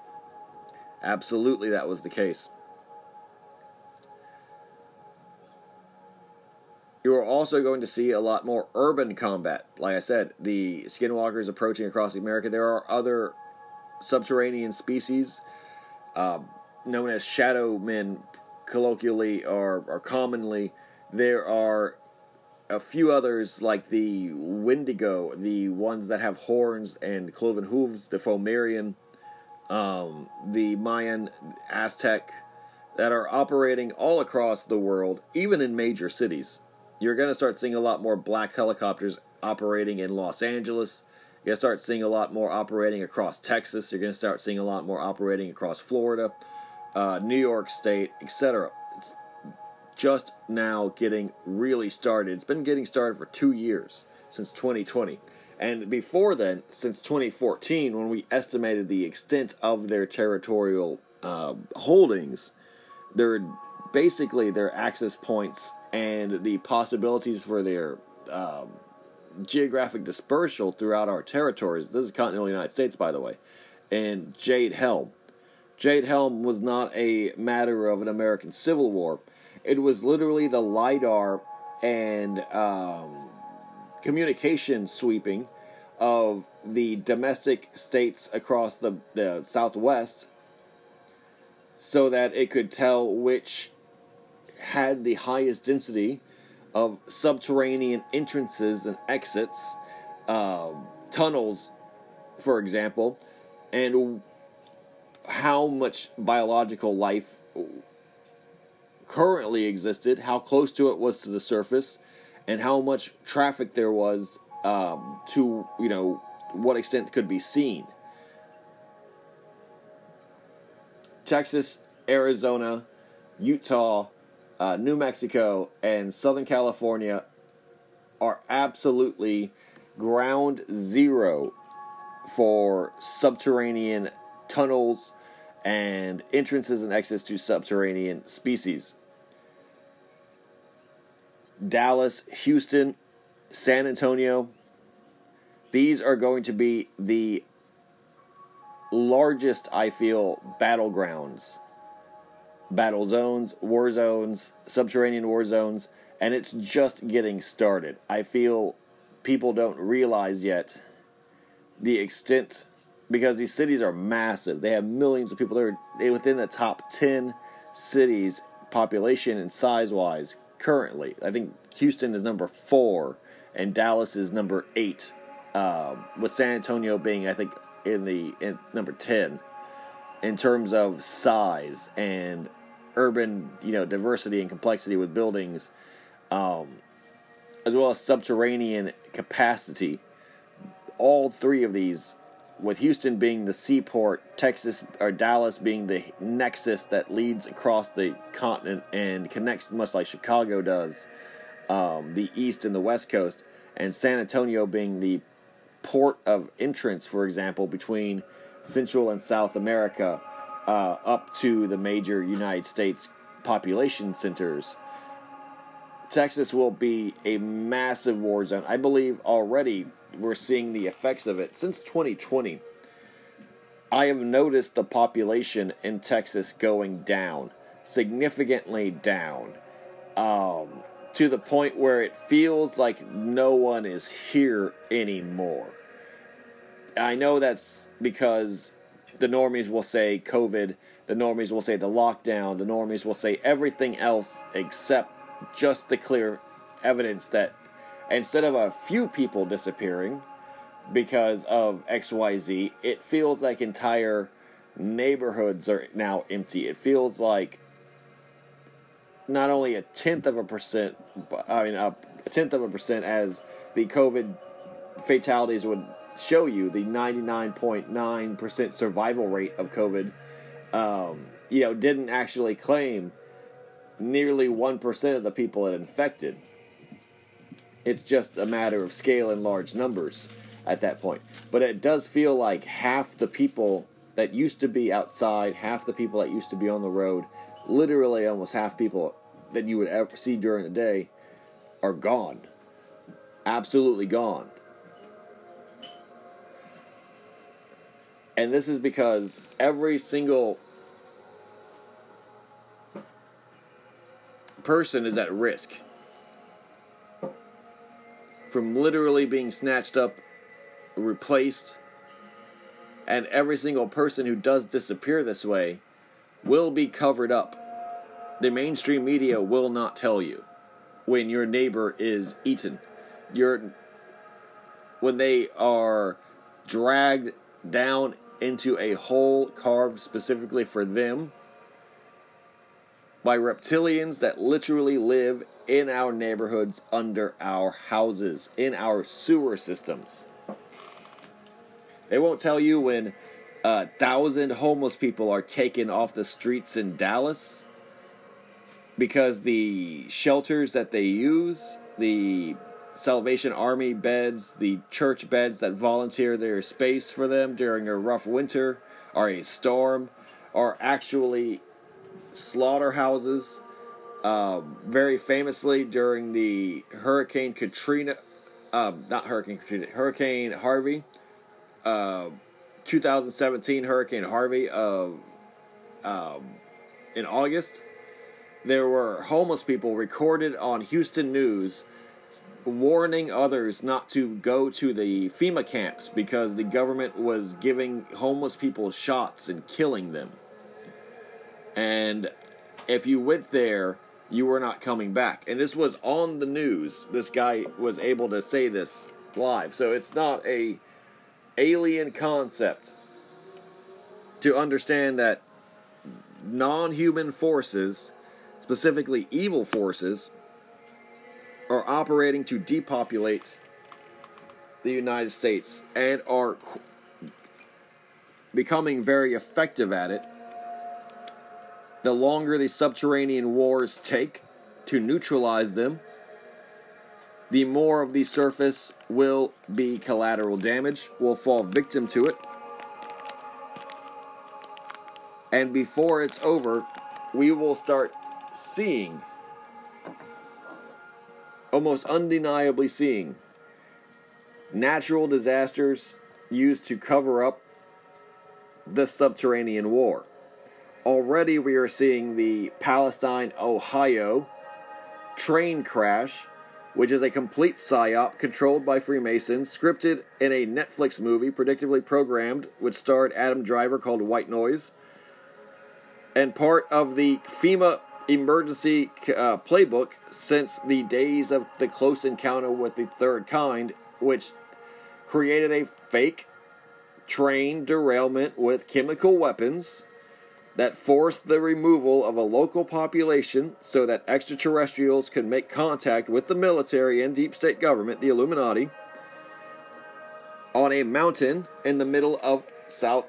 Absolutely, that was the case. You are also going to see a lot more urban combat. Like I said, the skinwalkers approaching across America. There are other subterranean species uh, known as shadow men, colloquially or, or commonly. There are a few others like the Wendigo, the ones that have horns and cloven hooves, the Fomorian, um, the Mayan, Aztec, that are operating all across the world, even in major cities. You're going to start seeing a lot more black helicopters operating in Los Angeles. You're going to start seeing a lot more operating across Texas. You're going to start seeing a lot more operating across Florida, uh, New York State, etc It's just now getting really started. It's been getting started for two years since 2020. And before then, since 2014, when we estimated the extent of their territorial uh, holdings, their basically their access points and the possibilities for their um, geographic dispersal throughout our territories. This is continental United States, by the way. And Jade Helm. Jade Helm was not a matter of an American Civil War. It was literally the lidar and um, communication sweeping of the domestic states across the, the southwest so that it could tell which had the highest density of subterranean entrances and exits, uh, tunnels, for example, and how much biological life currently existed, how close to it was to the surface, and how much traffic there was um, to, you know, what extent could be seen. Texas, Arizona, Utah, uh, New Mexico, and Southern California are absolutely ground zero for subterranean tunnels and entrances and exits to subterranean species. Dallas, Houston, San Antonio, these are going to be the largest, I feel, battlegrounds, battle zones, war zones, subterranean war zones, and it's just getting started. I feel people don't realize yet the extent because these cities are massive. They have millions of people. They're, they within the top 10 cities, population and size wise, currently. I think Houston is number four, and Dallas is number eight, um, with San Antonio being, I think, in the in number 10 in terms of size and urban, you know, diversity and complexity with buildings, um, as well as subterranean capacity. All three of these with Houston being the seaport, Texas or Dallas being the nexus that leads across the continent and connects much like Chicago does, um, the east and the west coast, and San Antonio being the port of entrance, for example, between Central and South America uh, up to the major United States population centers. Texas will be a massive war zone. I believe already we're seeing the effects of it since 2020. I have noticed the population in Texas going down, significantly down, um, to the point where it feels like no one is here anymore. I know that's because the normies will say COVID, the normies will say the lockdown, the normies will say everything else except just the clear evidence that instead of a few people disappearing because of XYZ, it feels like entire neighborhoods are now empty. It feels like not only a tenth of a percent, I mean, a, tenth of a percent as the COVID fatalities would show you, the 99.9% survival rate of COVID, um, you know, didn't actually claim nearly 1% of the people it infected. It's just a matter of scale and large numbers at that point. But it does feel like half the people that used to be outside, half the people that used to be on the road, literally almost half people that you would ever see during the day are gone. Absolutely gone. And this is because every single person is at risk from literally being snatched up, replaced, and every single person who does disappear this way will be covered up. The mainstream media will not tell you when your neighbor is eaten. Your when they are dragged down into a hole carved specifically for them by reptilians that literally live in our neighborhoods, under our houses, in our sewer systems. They won't tell you when a thousand homeless people are taken off the streets in Dallas because the shelters that they use, the Salvation Army beds, the church beds that volunteer their space for them during a rough winter or a storm, are actually slaughterhouses. Um, very famously during the Hurricane Katrina, um, not Hurricane Katrina, Hurricane Harvey, uh, 2017 Hurricane Harvey of um, in August, there were homeless people recorded on Houston News warning others not to go to the FEMA camps because the government was giving homeless people shots and killing them. And if you went there, you were not coming back. And this was on the news. This guy was able to say this live. So it's not a alien concept to understand that non-human forces, specifically evil forces, are operating to depopulate the United States and are becoming very effective at it the longer the subterranean wars take to neutralize them, the more of the surface will be collateral damage, will fall victim to it. And before it's over, we will start seeing, almost undeniably seeing, natural disasters used to cover up the subterranean war. Already we are seeing the Palestine, Ohio train crash, which is a complete psyop controlled by Freemasons, scripted in a Netflix movie, predictably programmed, which starred Adam Driver called White Noise, and part of the FEMA emergency uh, playbook since the days of the close encounter with the third kind, which created a fake train derailment with chemical weapons that forced the removal of a local population so that extraterrestrials could make contact with the military and deep state government, the Illuminati, on a mountain in the middle of South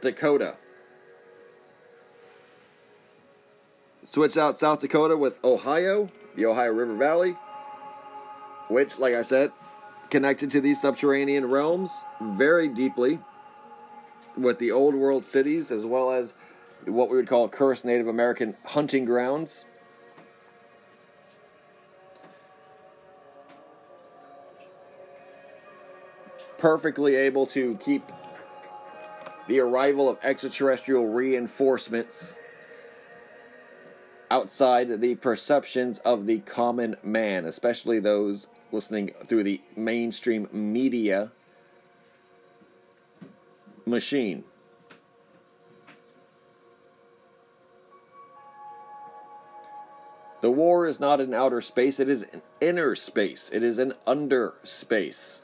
Dakota. Switch out South Dakota with Ohio, the Ohio River Valley, which, like I said, connected to these subterranean realms very deeply with the old world cities as well as what we would call cursed Native American hunting grounds. Perfectly able to keep the arrival of extraterrestrial reinforcements outside the perceptions of the common man, especially those listening through the mainstream media machine. The war is not in outer space, it is an inner space, it is an under space.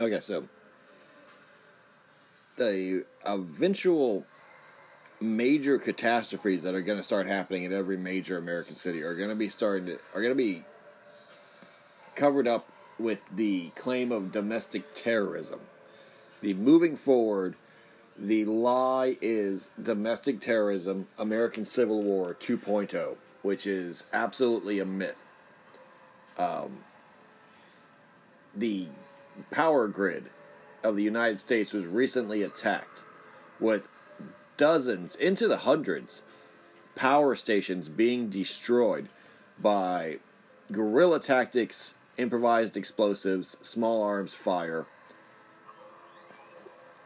Okay, so the eventual major catastrophes that are going to start happening in every major American city are going to be starting to, are going to be covered up with the claim of domestic terrorism. The moving forward, the lie is domestic terrorism, American Civil War 2.0, which is absolutely a myth. Um, the power grid of the United States was recently attacked with dozens, into the hundreds, power stations being destroyed by guerrilla tactics, improvised explosives, small arms fire.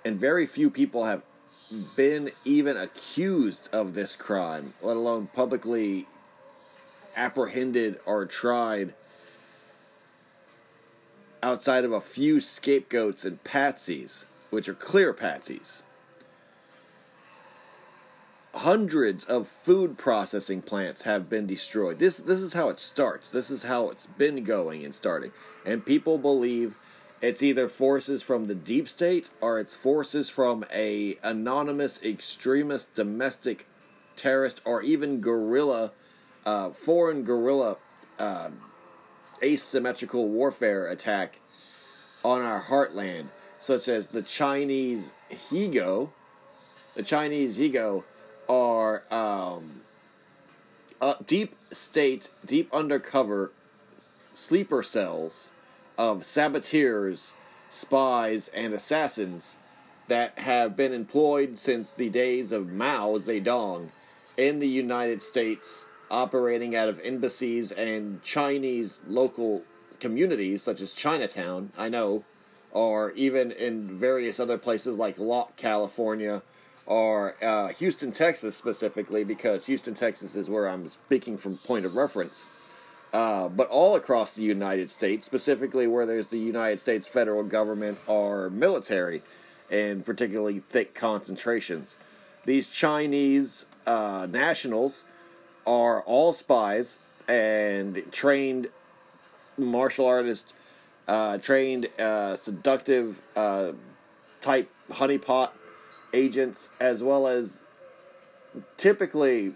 And very few people have been even accused of this crime, let alone publicly apprehended or tried outside of a few scapegoats and patsies, which are clear patsies. Hundreds of food processing plants have been destroyed. This this is how it starts. This is how it's been going and starting. And people believe it's either forces from the deep state or it's forces from a anonymous extremist domestic terrorist or even guerrilla uh, foreign guerrilla uh, asymmetrical warfare attack on our heartland, such as the Chinese higo The Chinese Hego are um, uh, deep state, deep undercover sleeper cells of saboteurs, spies, and assassins that have been employed since the days of Mao Zedong in the United States operating out of embassies and Chinese local communities, such as Chinatown, I know, or even in various other places like Locke, California, or uh, Houston, Texas, specifically, because Houston, Texas is where I'm speaking from point of reference. Uh, but all across the United States, specifically where there's the United States federal government or military, and particularly thick concentrations. These Chinese uh, nationals are all spies and trained martial artists, uh, trained uh, seductive uh, type honeypot agents, as well as typically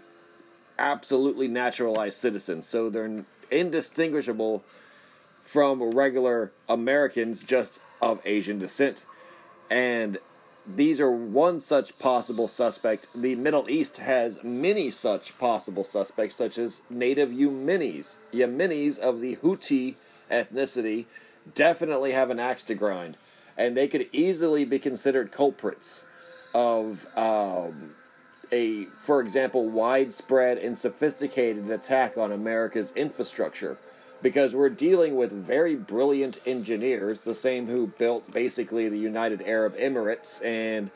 absolutely naturalized citizens. So they're indistinguishable from regular Americans just of Asian descent. And these are one such possible suspect. The Middle East has many such possible suspects, such as native Yemenis. Yemenis of the Houthi ethnicity definitely have an axe to grind, and they could easily be considered culprits of um, a, for example, widespread and sophisticated attack on America's infrastructure because we're dealing with very brilliant engineers, the same who built basically the United Arab Emirates and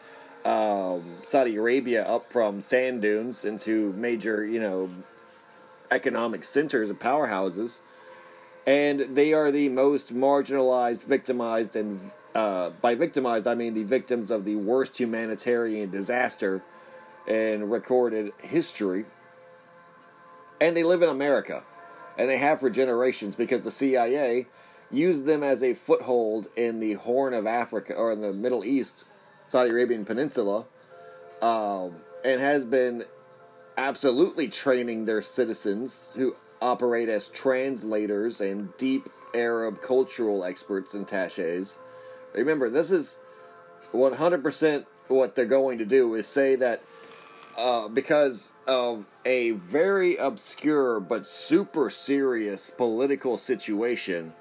um, Saudi Arabia up from sand dunes into major, you know, economic centers and powerhouses. And they are the most marginalized, victimized, and uh, by victimized, I mean the victims of the worst humanitarian disaster in recorded history. And they live in America and they have for generations because the CIA used them as a foothold in the Horn of Africa or in the Middle East, Saudi Arabian Peninsula, um, and has been absolutely training their citizens who operate as translators and deep Arab cultural experts and taches. Remember, this is 100% what they're going to do is say that uh, because of a very obscure but super serious political situation,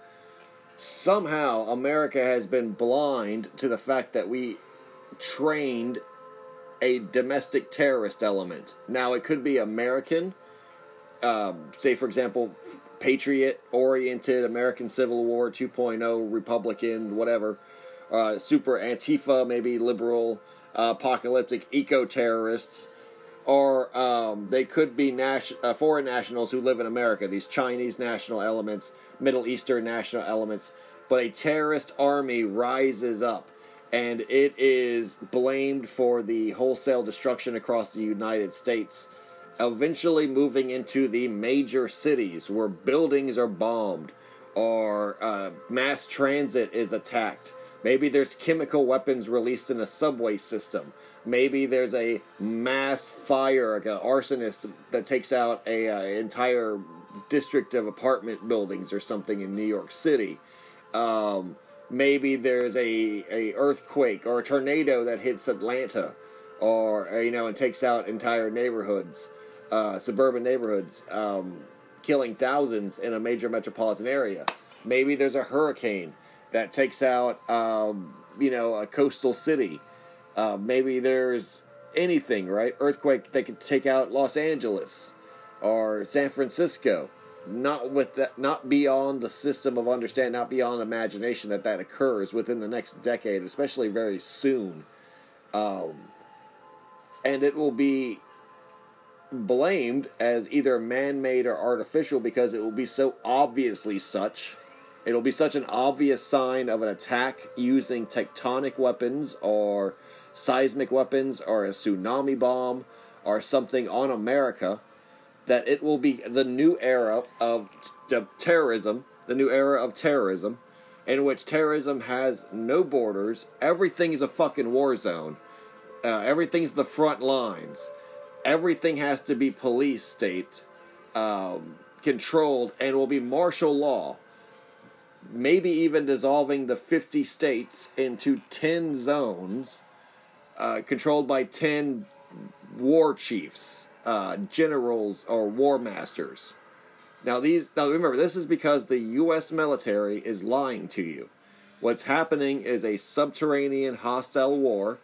somehow America has been blind to the fact that we trained a domestic terrorist element. Now, it could be American, um, say, for example, patriot oriented American Civil War 2.0, Republican, whatever, uh, super Antifa, maybe liberal, uh, apocalyptic eco terrorists or um, they could be nation- uh, foreign nationals who live in America, these Chinese national elements, Middle Eastern national elements. But a terrorist army rises up, and it is blamed for the wholesale destruction across the United States, eventually moving into the major cities where buildings are bombed or uh, mass transit is attacked Maybe there's chemical weapons released in a subway system. Maybe there's a mass fire, like an arsonist that takes out a uh, entire district of apartment buildings or something in New York City. Um, maybe there's a, a earthquake or a tornado that hits Atlanta, or uh, you know, and takes out entire neighborhoods, uh, suburban neighborhoods, um, killing thousands in a major metropolitan area. Maybe there's a hurricane that takes out, um, you know, a coastal city. Uh, maybe there's anything, right? Earthquake that could take out Los Angeles or San Francisco. Not with that, not beyond the system of understand, not beyond imagination that that occurs within the next decade, especially very soon. Um, and it will be blamed as either man-made or artificial because it will be so obviously such It'll be such an obvious sign of an attack using tectonic weapons or seismic weapons or a tsunami bomb or something on America that it will be the new era of terrorism, the new era of terrorism, in which terrorism has no borders. Everything is a fucking war zone. Uh, everything's the front lines. Everything has to be police state um, controlled and will be martial law maybe even dissolving the 50 states into 10 zones uh, controlled by 10 war chiefs, uh, generals, or war masters. Now, these now remember this is because the U.S. military is lying to you. What's happening is a subterranean hostile war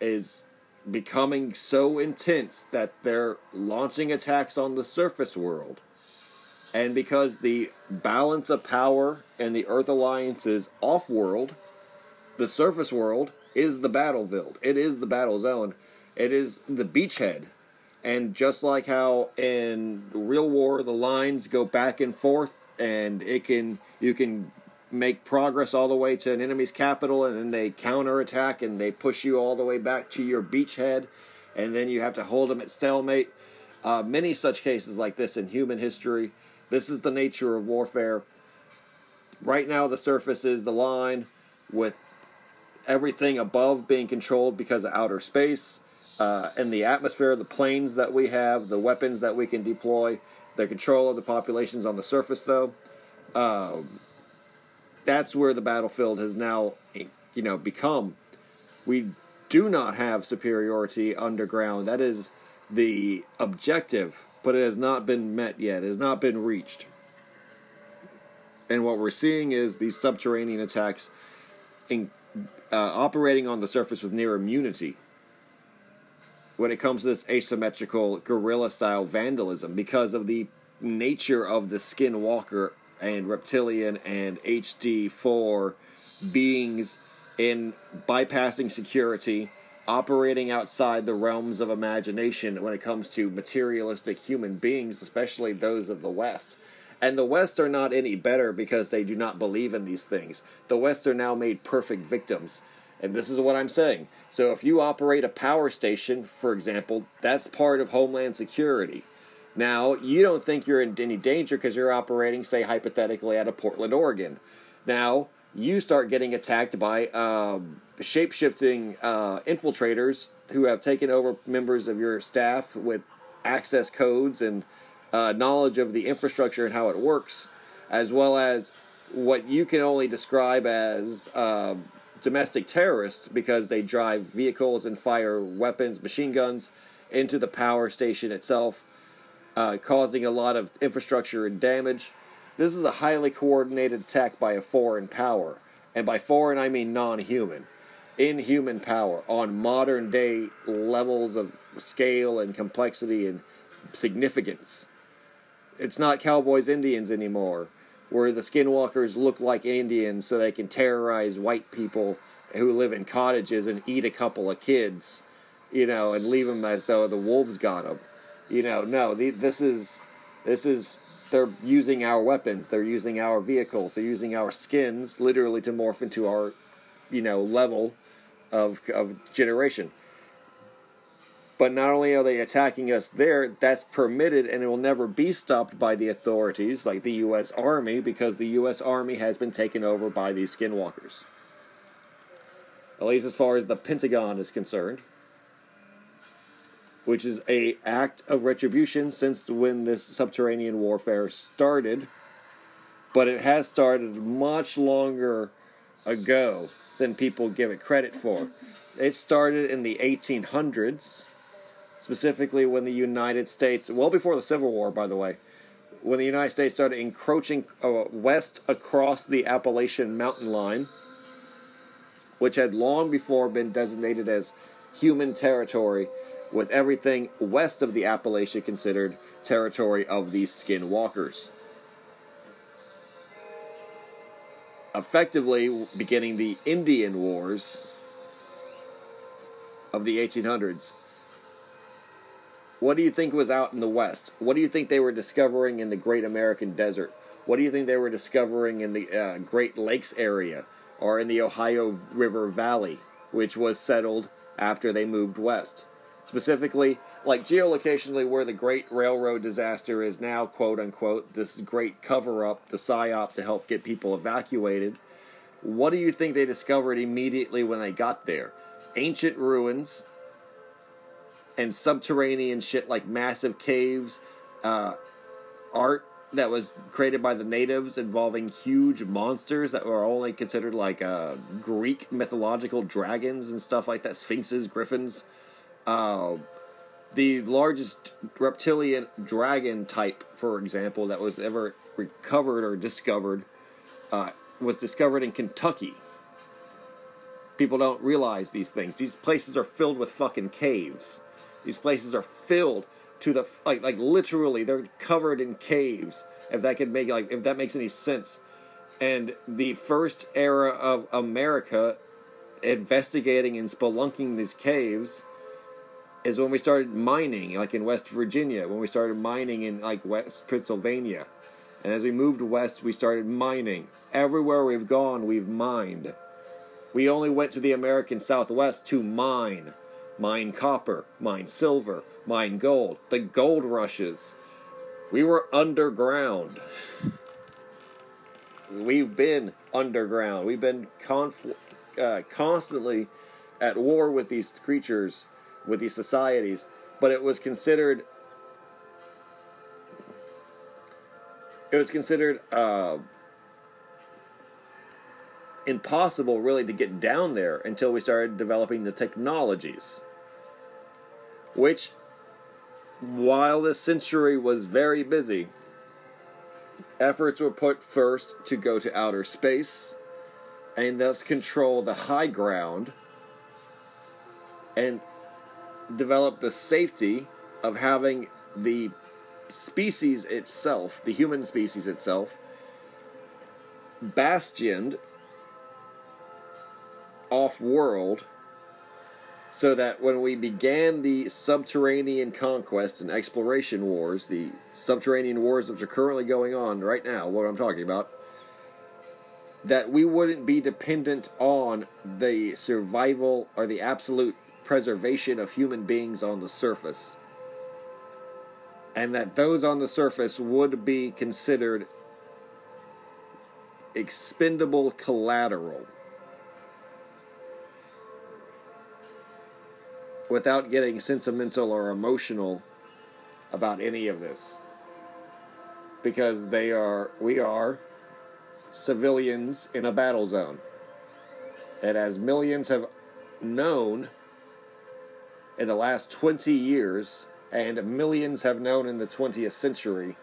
is becoming so intense that they're launching attacks on the surface world and because the balance of power in the Earth Alliance is off world, the surface world is the battlefield. It is the battle zone. It is the beachhead. And just like how in real war the lines go back and forth and it can you can make progress all the way to an enemy's capital and then they counterattack and they push you all the way back to your beachhead and then you have to hold them at stalemate. Uh, many such cases like this in human history this is the nature of warfare. Right now, the surface is the line with everything above being controlled because of outer space. Uh, and the atmosphere, the planes that we have, the weapons that we can deploy, the control of the populations on the surface, though, um, that's where the battlefield has now, you know, become. We do not have superiority underground. That is the objective but it has not been met yet. It has not been reached. And what we're seeing is these subterranean attacks in, uh, operating on the surface with near immunity when it comes to this asymmetrical guerrilla style vandalism because of the nature of the skinwalker and reptilian and HD4 beings in bypassing security operating outside the realms of imagination when it comes to materialistic human beings, especially those of the West. And the West are not any better because they do not believe in these things. The West are now made perfect victims. And this is what I'm saying. So if you operate a power station, for example, that's part of Homeland Security. Now, you don't think you're in any danger because you're operating, say, hypothetically, out of Portland, Oregon. Now, you start getting attacked by um, shape shifting uh, infiltrators who have taken over members of your staff with access codes and uh, knowledge of the infrastructure and how it works, as well as what you can only describe as uh, domestic terrorists because they drive vehicles and fire weapons, machine guns into the power station itself, uh, causing a lot of infrastructure and damage. This is a highly coordinated attack by a foreign power. And by foreign, I mean non human. Inhuman power on modern day levels of scale and complexity and significance. It's not Cowboys Indians anymore, where the skinwalkers look like Indians so they can terrorize white people who live in cottages and eat a couple of kids, you know, and leave them as though the wolves got them. You know, no, the, this is this is they're using our weapons, they're using our vehicles, they're using our skins literally to morph into our, you know, level of of generation. But not only are they attacking us there, that's permitted and it will never be stopped by the authorities like the US Army because the US Army has been taken over by these skinwalkers. at least as far as the Pentagon is concerned, which is a act of retribution since when this subterranean warfare started. But it has started much longer ago than people give it credit for. It started in the 1800s, specifically when the United States, well before the Civil War, by the way, when the United States started encroaching uh, west across the Appalachian mountain line, which had long before been designated as human territory, with everything west of the Appalachia considered territory of these skinwalkers. Effectively beginning the Indian Wars of the 1800s. What do you think was out in the West? What do you think they were discovering in the Great American Desert? What do you think they were discovering in the uh, Great Lakes area or in the Ohio River Valley, which was settled after they moved west? Specifically, like geolocationally, where the Great Railroad disaster is now, quote unquote, this great cover up, the psyop to help get people evacuated. What do you think they discovered immediately when they got there? Ancient ruins, and subterranean shit like massive caves, uh, art that was created by the natives involving huge monsters that were only considered like uh, Greek mythological dragons and stuff like that, sphinxes, griffins. Uh, the largest reptilian dragon type, for example, that was ever recovered or discovered, uh, was discovered in Kentucky. People don't realize these things. These places are filled with fucking caves. These places are filled to the like like literally they're covered in caves. If that could make like if that makes any sense. And the first era of America investigating and spelunking these caves is when we started mining, like in West Virginia, when we started mining in like West Pennsylvania. And as we moved west, we started mining. Everywhere we've gone, we've mined. We only went to the American Southwest to mine mine copper, mine silver, mine gold, the gold rushes. We were underground. We've been underground. We've been conf- uh, constantly at war with these creatures, with these societies, but it was considered. It was considered uh, impossible, really, to get down there until we started developing the technologies which, while this century was very busy, efforts were put first to go to outer space and thus control the high ground and develop the safety of having the species itself, the human species itself, bastioned off world so that when we began the subterranean conquest and exploration wars, the subterranean wars which are currently going on right now, what I'm talking about, that we wouldn't be dependent on the survival or the absolute preservation of human beings on the surface. And that those on the surface would be considered expendable collateral without getting sentimental or emotional about any of this. Because they are, we are civilians in a battle zone. And as millions have known in the last 20 years, and millions have known in the 20th century,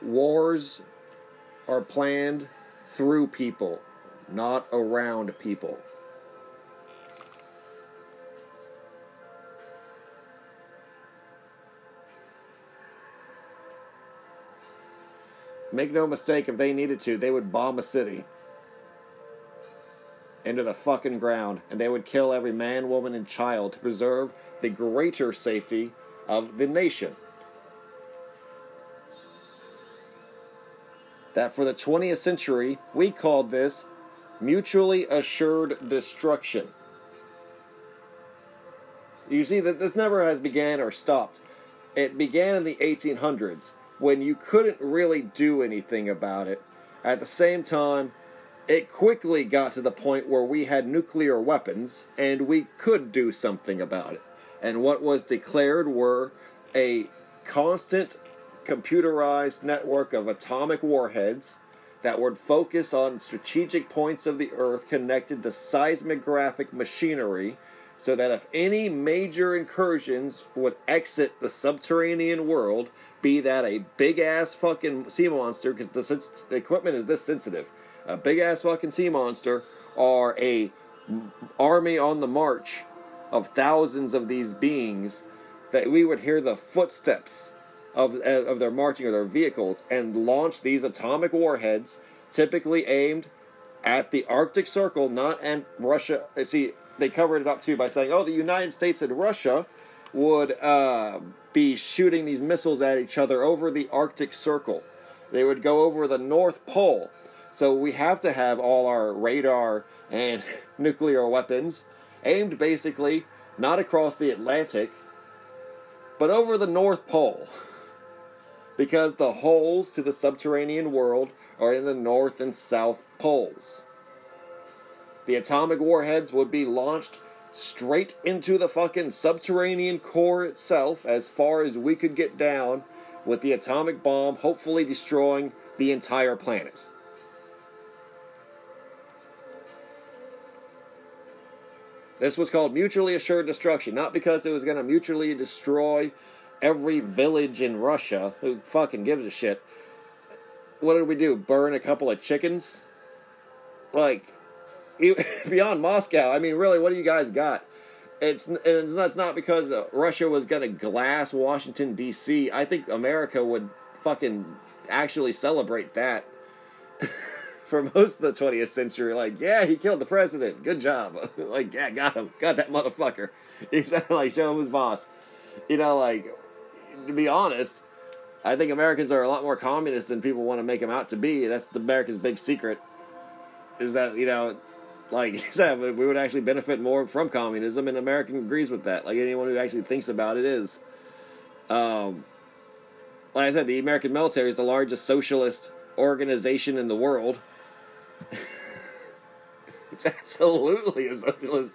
wars are planned through people, not around people. Make no mistake, if they needed to, they would bomb a city into the fucking ground, and they would kill every man, woman, and child to preserve the greater safety of the nation. That for the 20th century, we called this mutually assured destruction. You see that this never has began or stopped. It began in the 1800s when you couldn't really do anything about it. At the same time, it quickly got to the point where we had nuclear weapons and we could do something about it. And what was declared were a constant computerized network of atomic warheads that would focus on strategic points of the Earth connected to seismographic machinery so that if any major incursions would exit the subterranean world, be that a big ass fucking sea monster, because the, the equipment is this sensitive, a big ass fucking sea monster, or a army on the march of thousands of these beings, that we would hear the footsteps of, of their marching or their vehicles and launch these atomic warheads, typically aimed at the Arctic Circle, not and Russia. See, they covered it up too by saying, "Oh, the United States and Russia would uh, be shooting these missiles at each other over the Arctic Circle. They would go over the North Pole. So we have to have all our radar and nuclear weapons aimed basically not across the Atlantic, but over the North Pole." because the holes to the subterranean world are in the north and south poles. The atomic warheads would be launched straight into the fucking subterranean core itself as far as we could get down with the atomic bomb, hopefully destroying the entire planet. This was called mutually assured destruction, not because it was going to mutually destroy every village in Russia. Who fucking gives a shit? What did we do? Burn a couple of chickens? Like, beyond Moscow. I mean, really, what do you guys got? It's it's not, it's not because uh, Russia was gonna glass Washington D.C. I think America would fucking actually celebrate that. For most of the 20th century, like, yeah, he killed the president. Good job. like, yeah, got him. Got that motherfucker. He said, like, show him his boss. You know, like, to be honest, I think Americans are a lot more communist than people want to make them out to be. That's America's big secret. Is that you know, like we would actually benefit more from communism, and America agrees with that. Like anyone who actually thinks about it is. Um, like I said, the American military is the largest socialist organization in the world. It's absolutely a socialist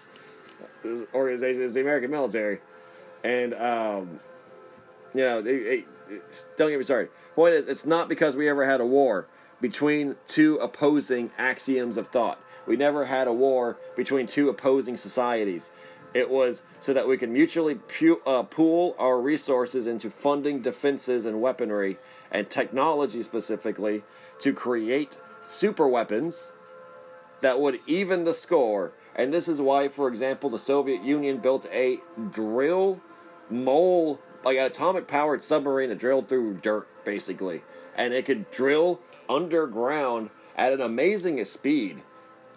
organization. It's the American military, and um, you know, it, it, don't get me started. Point is, it's not because we ever had a war between two opposing axioms of thought. We never had a war between two opposing societies. It was so that we could mutually pu- uh, pool our resources into funding defenses and weaponry and technology specifically to create super weapons that would even the score. And this is why, for example, the Soviet Union built a drill mole, like an atomic powered submarine that drilled through dirt, basically. And it could drill underground at an amazing speed.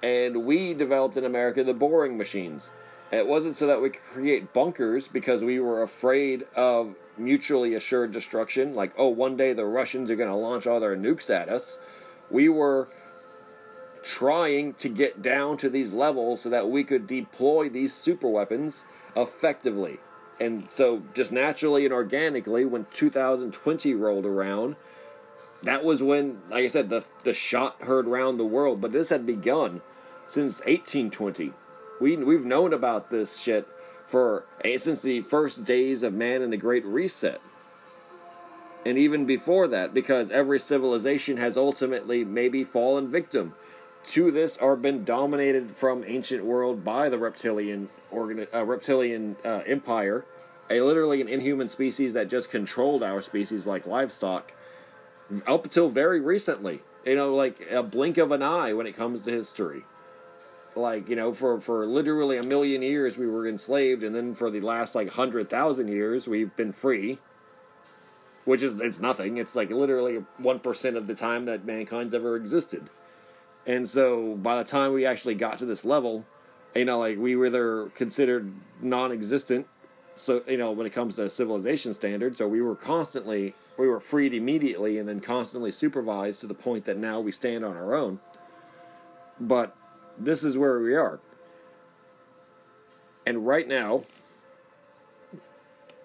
And we developed in America the boring machines. It wasn't so that we could create bunkers because we were afraid of mutually assured destruction, like, oh, one day the Russians are going to launch all their nukes at us. We were trying to get down to these levels so that we could deploy these super weapons effectively. And so, just naturally and organically, when 2020 rolled around, that was when, like I said, the the shot heard round the world. But this had begun since 1820. We we've known about this shit for eh, since the first days of man and the Great Reset, and even before that, because every civilization has ultimately maybe fallen victim to this or been dominated from ancient world by the reptilian uh, reptilian uh, empire, a literally an inhuman species that just controlled our species like livestock up until very recently. You know, like a blink of an eye when it comes to history. Like, you know, for, for literally a million years we were enslaved, and then for the last like hundred thousand years we've been free. Which is it's nothing. It's like literally one percent of the time that mankind's ever existed. And so by the time we actually got to this level, you know, like we were either considered non existent so you know when it comes to civilization standards or we were constantly we were freed immediately and then constantly supervised to the point that now we stand on our own but this is where we are and right now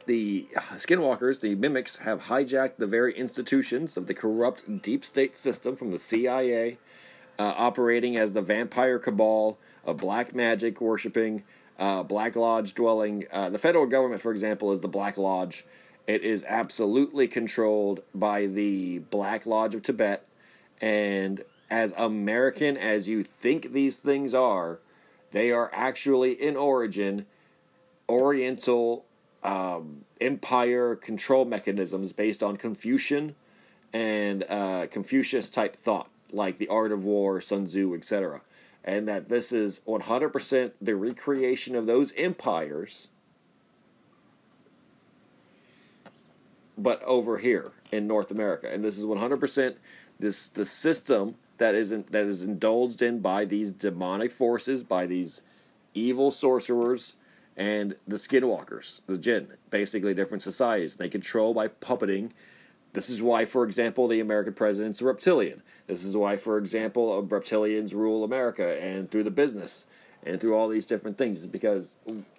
the skinwalkers the mimics have hijacked the very institutions of the corrupt deep state system from the cia uh, operating as the vampire cabal of black magic worshipping, uh, Black Lodge dwelling. Uh, the federal government, for example, is the Black Lodge. It is absolutely controlled by the Black Lodge of Tibet. And as American as you think these things are, they are actually in origin Oriental um, empire control mechanisms based on Confucian and uh, Confucius type thought, like the art of war, Sun Tzu, etc and that this is 100% the recreation of those empires but over here in North America. And this is 100% this the system that isn't that is indulged in by these demonic forces by these evil sorcerers and the skinwalkers the jinn basically different societies they control by puppeting this is why, for example, the American president's a reptilian. This is why, for example, reptilians rule America and through the business and through all these different things. Is because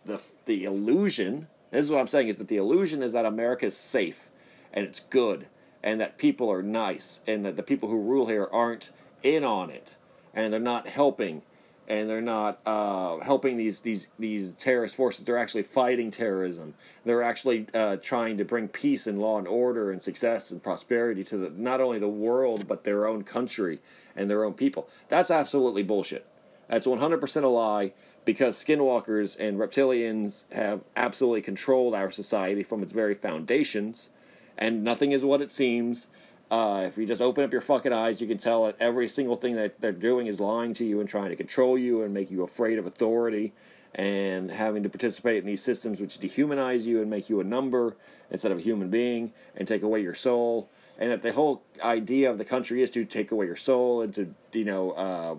the the illusion. This is what I'm saying is that the illusion is that America is safe and it's good and that people are nice and that the people who rule here aren't in on it and they're not helping and they're not uh, helping these these these terrorist forces. They're actually fighting terrorism. They're actually uh, trying to bring peace and law and order and success and prosperity to the, not only the world but their own country and their own people. That's absolutely bullshit. That's 100% a lie because skinwalkers and reptilians have absolutely controlled our society from its very foundations, and nothing is what it seems uh, if you just open up your fucking eyes, you can tell that every single thing that they're doing is lying to you and trying to control you and make you afraid of authority and having to participate in these systems which dehumanize you and make you a number instead of a human being and take away your soul. And that the whole idea of the country is to take away your soul and to, you know, uh,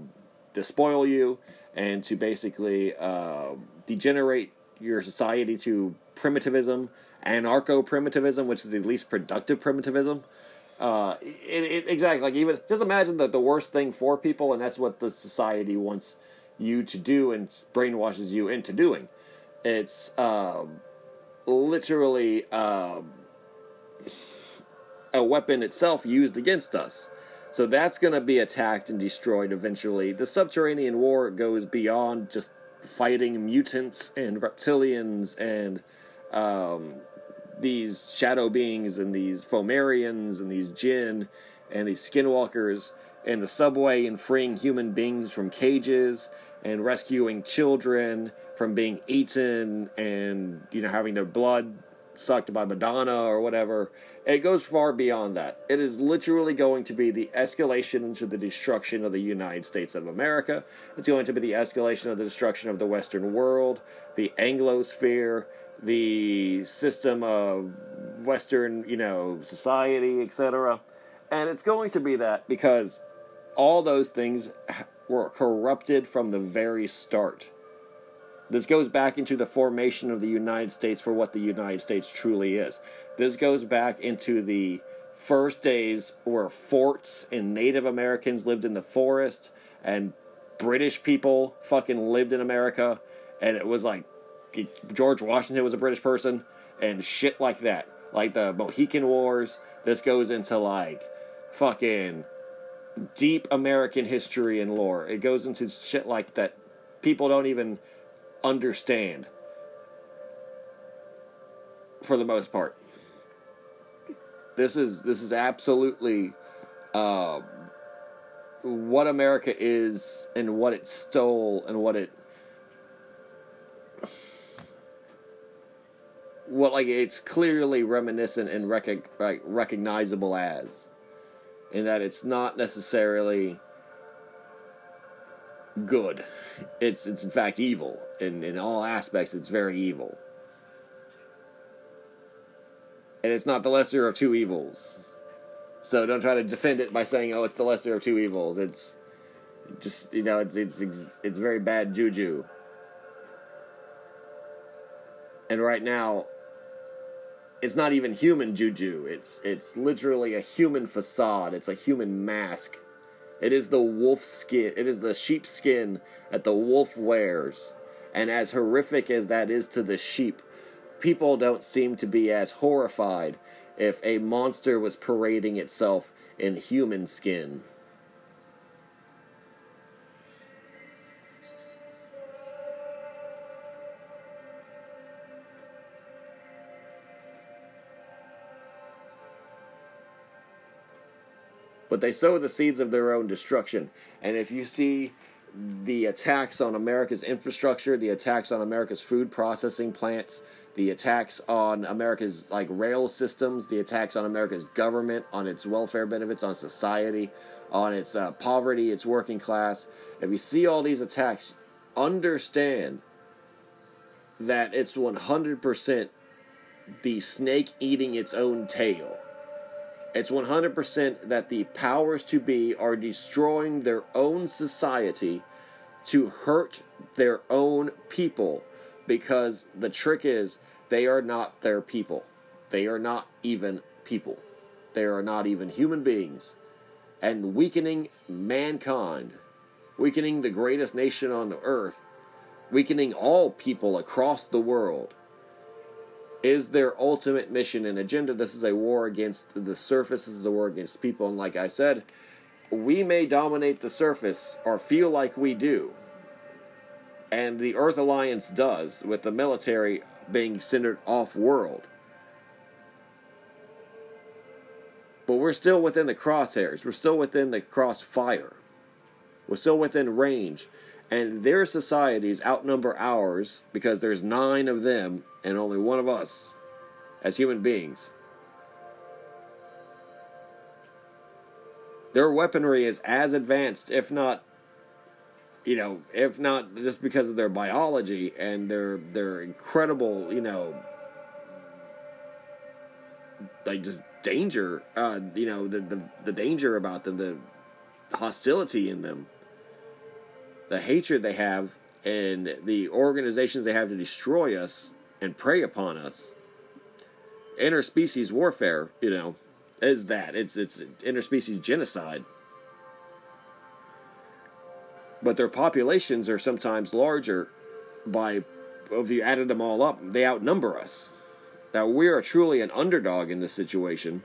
despoil you and to basically uh, degenerate your society to primitivism, anarcho primitivism, which is the least productive primitivism. Uh, it, it, exactly like even just imagine that the worst thing for people, and that's what the society wants you to do and brainwashes you into doing. It's um, literally um, a weapon itself used against us. So that's going to be attacked and destroyed eventually. The subterranean war goes beyond just fighting mutants and reptilians and um, these shadow beings and these Fomorians and these jinn and these skinwalkers and the subway and freeing human beings from cages and rescuing children from being eaten and you know having their blood sucked by Madonna or whatever. It goes far beyond that. It is literally going to be the escalation into the destruction of the United States of America. It's going to be the escalation of the destruction of the Western world, the Anglosphere, the system of Western, you know, society, etc. And it's going to be that because all those things were corrupted from the very start. This goes back into the formation of the United States for what the United States truly is. This goes back into the first days where forts and Native Americans lived in the forest and British people fucking lived in America. And it was like George Washington was a British person and shit like that. Like the Mohican Wars. This goes into like fucking deep American history and lore. It goes into shit like that people don't even understand for the most part. This is this is absolutely uh, what America is and what it stole and what it well, like it's clearly reminiscent and rec- like, recognizable as, in that it's not necessarily good. It's it's in fact evil. In in all aspects, it's very evil. And it's not the lesser of two evils. So don't try to defend it by saying, "Oh, it's the lesser of two evils." It's just you know, it's it's it's very bad juju. And right now, it's not even human juju. It's it's literally a human facade. It's a human mask. It is the wolf skin. It is the sheep skin that the wolf wears. And as horrific as that is to the sheep, people don't seem to be as horrified if a monster was parading itself in human skin. But they sow the seeds of their own destruction. And if you see the attacks on America's infrastructure, the attacks on America's food processing plants, the attacks on America's like rail systems, the attacks on America's government, on its welfare benefits, on society, on its uh, poverty, its working class. If you see all these attacks, understand that it's 100% the snake eating its own tail. It's 100% that the powers to be are destroying their own society to hurt their own people because the trick is they are not their people. They are not even people. They are not even human beings. And weakening mankind, weakening the greatest nation on earth, weakening all people across the world is their ultimate mission and agenda. This is a war against the surface, this is a war against people. And like I said, we may dominate the surface or feel like we do. And the Earth Alliance does, with the military being centered off world. But we're still within the crosshairs. We're still within the crossfire. We're still within range. And their societies outnumber ours because there's nine of them and only one of us as human beings. Their weaponry is as advanced, if not, you know, if not just because of their biology and their their incredible, you know, like just danger, uh, you know, the, the the danger about them, the hostility in them, the hatred they have, and the organizations they have to destroy us and prey upon us. Interspecies warfare, you know, is that. It's it's interspecies genocide. But their populations are sometimes larger by if you added them all up, they outnumber us. Now we are truly an underdog in this situation.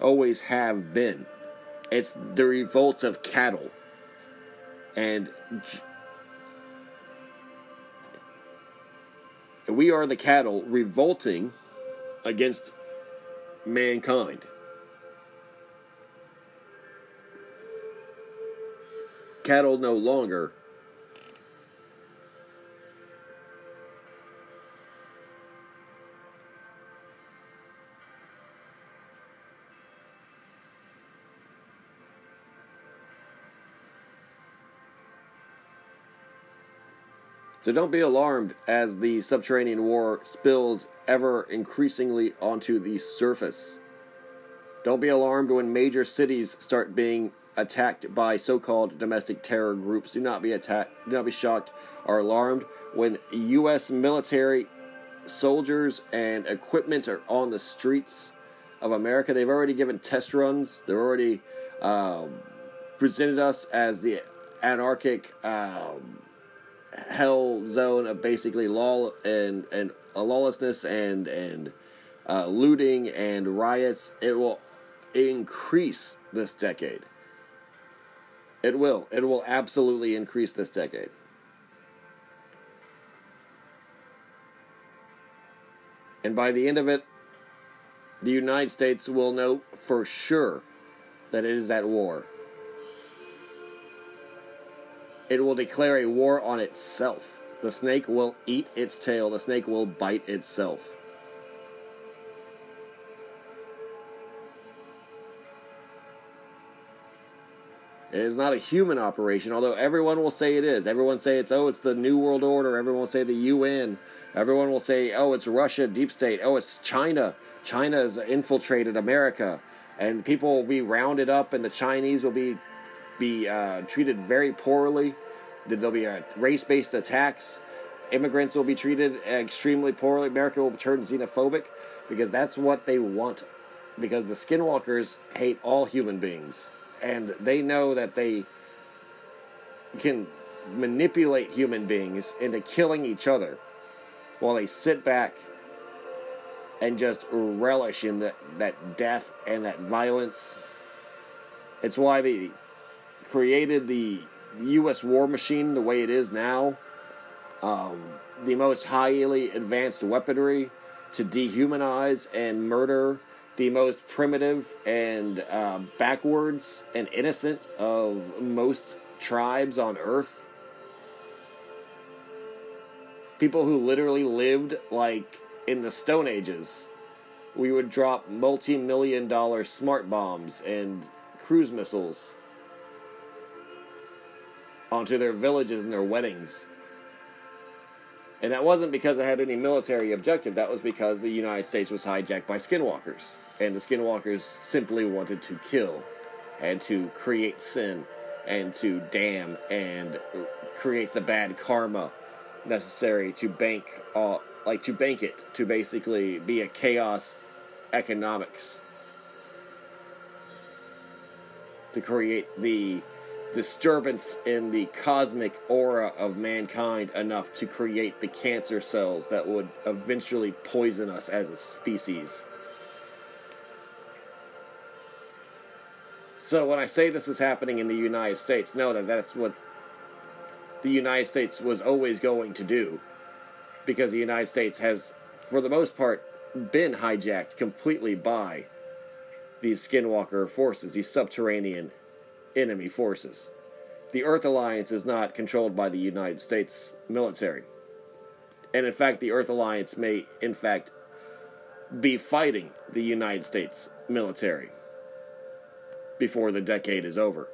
Always have been. It's the revolt of cattle. And we are the cattle revolting against mankind. Cattle no longer So don't be alarmed as the subterranean war spills ever increasingly onto the surface. Don't be alarmed when major cities start being attacked by so-called domestic terror groups. Do not be attacked. Do not be shocked or alarmed when U.S. military soldiers and equipment are on the streets of America. They've already given test runs. They've already um, presented us as the anarchic. Um, hell zone of basically law and and lawlessness and and uh, looting and riots. It will increase this decade. It will. It will absolutely increase this decade. And by the end of it, the United States will know for sure that it is at war it will declare a war on itself. The snake will eat its tail, the snake will bite itself. It is not a human operation, although everyone will say it is. Everyone say it's oh, it's the New World Order. Everyone will say the UN. Everyone will say oh, it's Russia, deep state. Oh, it's China. China has infiltrated America, and people will be rounded up, and the Chinese will be be uh, treated very poorly. There'll be uh, race-based attacks. Immigrants will be treated extremely poorly. America will turn xenophobic because that's what they want. Because the skinwalkers hate all human beings, and they know that they can manipulate human beings into killing each other while they sit back and just relish in that, that death and that violence. It's why they created the U.S. war machine the way it is now, um, the most highly advanced weaponry to dehumanize and murder the most primitive and uh, backwards and innocent of most tribes on Earth. People who literally lived like in the Stone Ages. We would drop multi million dollar smart bombs and cruise missiles onto their villages and their weddings. And that wasn't because it had any military objective, that was because the United States was hijacked by skinwalkers. And the skinwalkers simply wanted to kill and to create sin and to damn and create the bad karma necessary to bank uh, like to bank it to basically be a chaos economics. To create the disturbance in the cosmic aura of mankind enough to create the cancer cells that would eventually poison us as a species. So when I say this is happening in the United States, know that that's what the United States was always going to do. Because the United States has, for the most part, been hijacked completely by these skinwalker forces, these subterranean enemy forces. The Earth Alliance is not controlled by the United States military. And in fact, the Earth Alliance may, in fact, be fighting the United States military before the decade is over.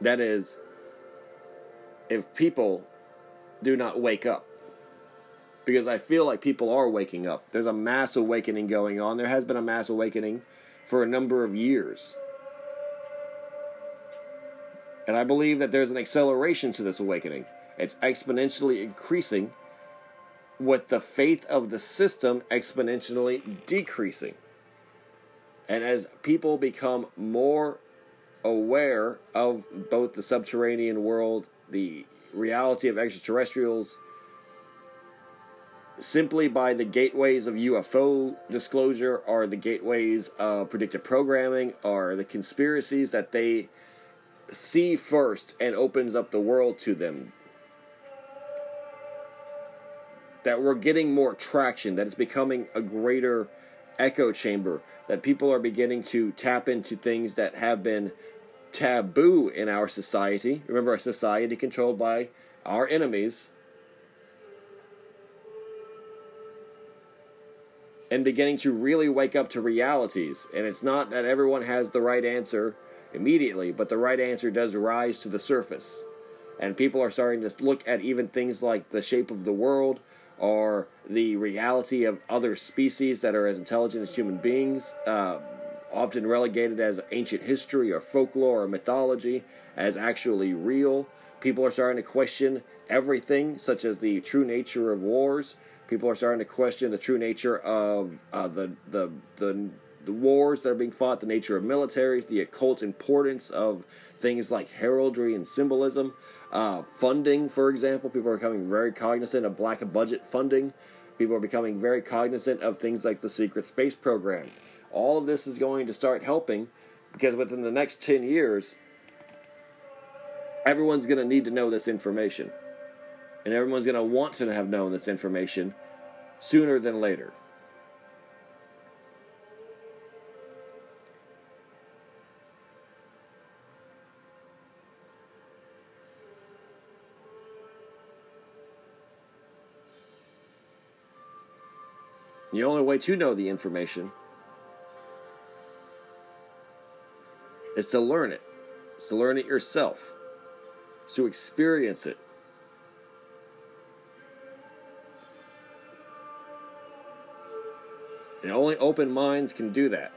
That is, if people do not wake up. Because I feel like people are waking up. There's a mass awakening going on. There has been a mass awakening for a number of years. And I believe that there's an acceleration to this awakening. It's exponentially increasing with the faith of the system exponentially decreasing. And as people become more aware of both the subterranean world, the reality of extraterrestrials, simply by the gateways of UFO disclosure or the gateways of predictive programming or the conspiracies that they see first and opens up the world to them. That we're getting more traction, that it's becoming a greater echo chamber, that people are beginning to tap into things that have been taboo in our society. Remember, our society controlled by our enemies. And beginning to really wake up to realities. And it's not that everyone has the right answer immediately, but the right answer does rise to the surface. And people are starting to look at even things like the shape of the world or the reality of other species that are as intelligent as human beings, uh, often relegated as ancient history or folklore or mythology, as actually real. People are starting to question everything, such as the true nature of wars. People are starting to question the true nature of uh, the, the the the wars that are being fought, the nature of militaries, the occult importance of things like heraldry and symbolism, uh, funding, for example. People are becoming very cognizant of black budget funding. People are becoming very cognizant of things like the secret space program. All of this is going to start helping because within the next 10 years, everyone's going to need to know this information. And everyone's going to want to have known this information sooner than later. The only way to know the information is to learn it, it. Is to learn it yourself. Is to experience it. And only open minds can do that.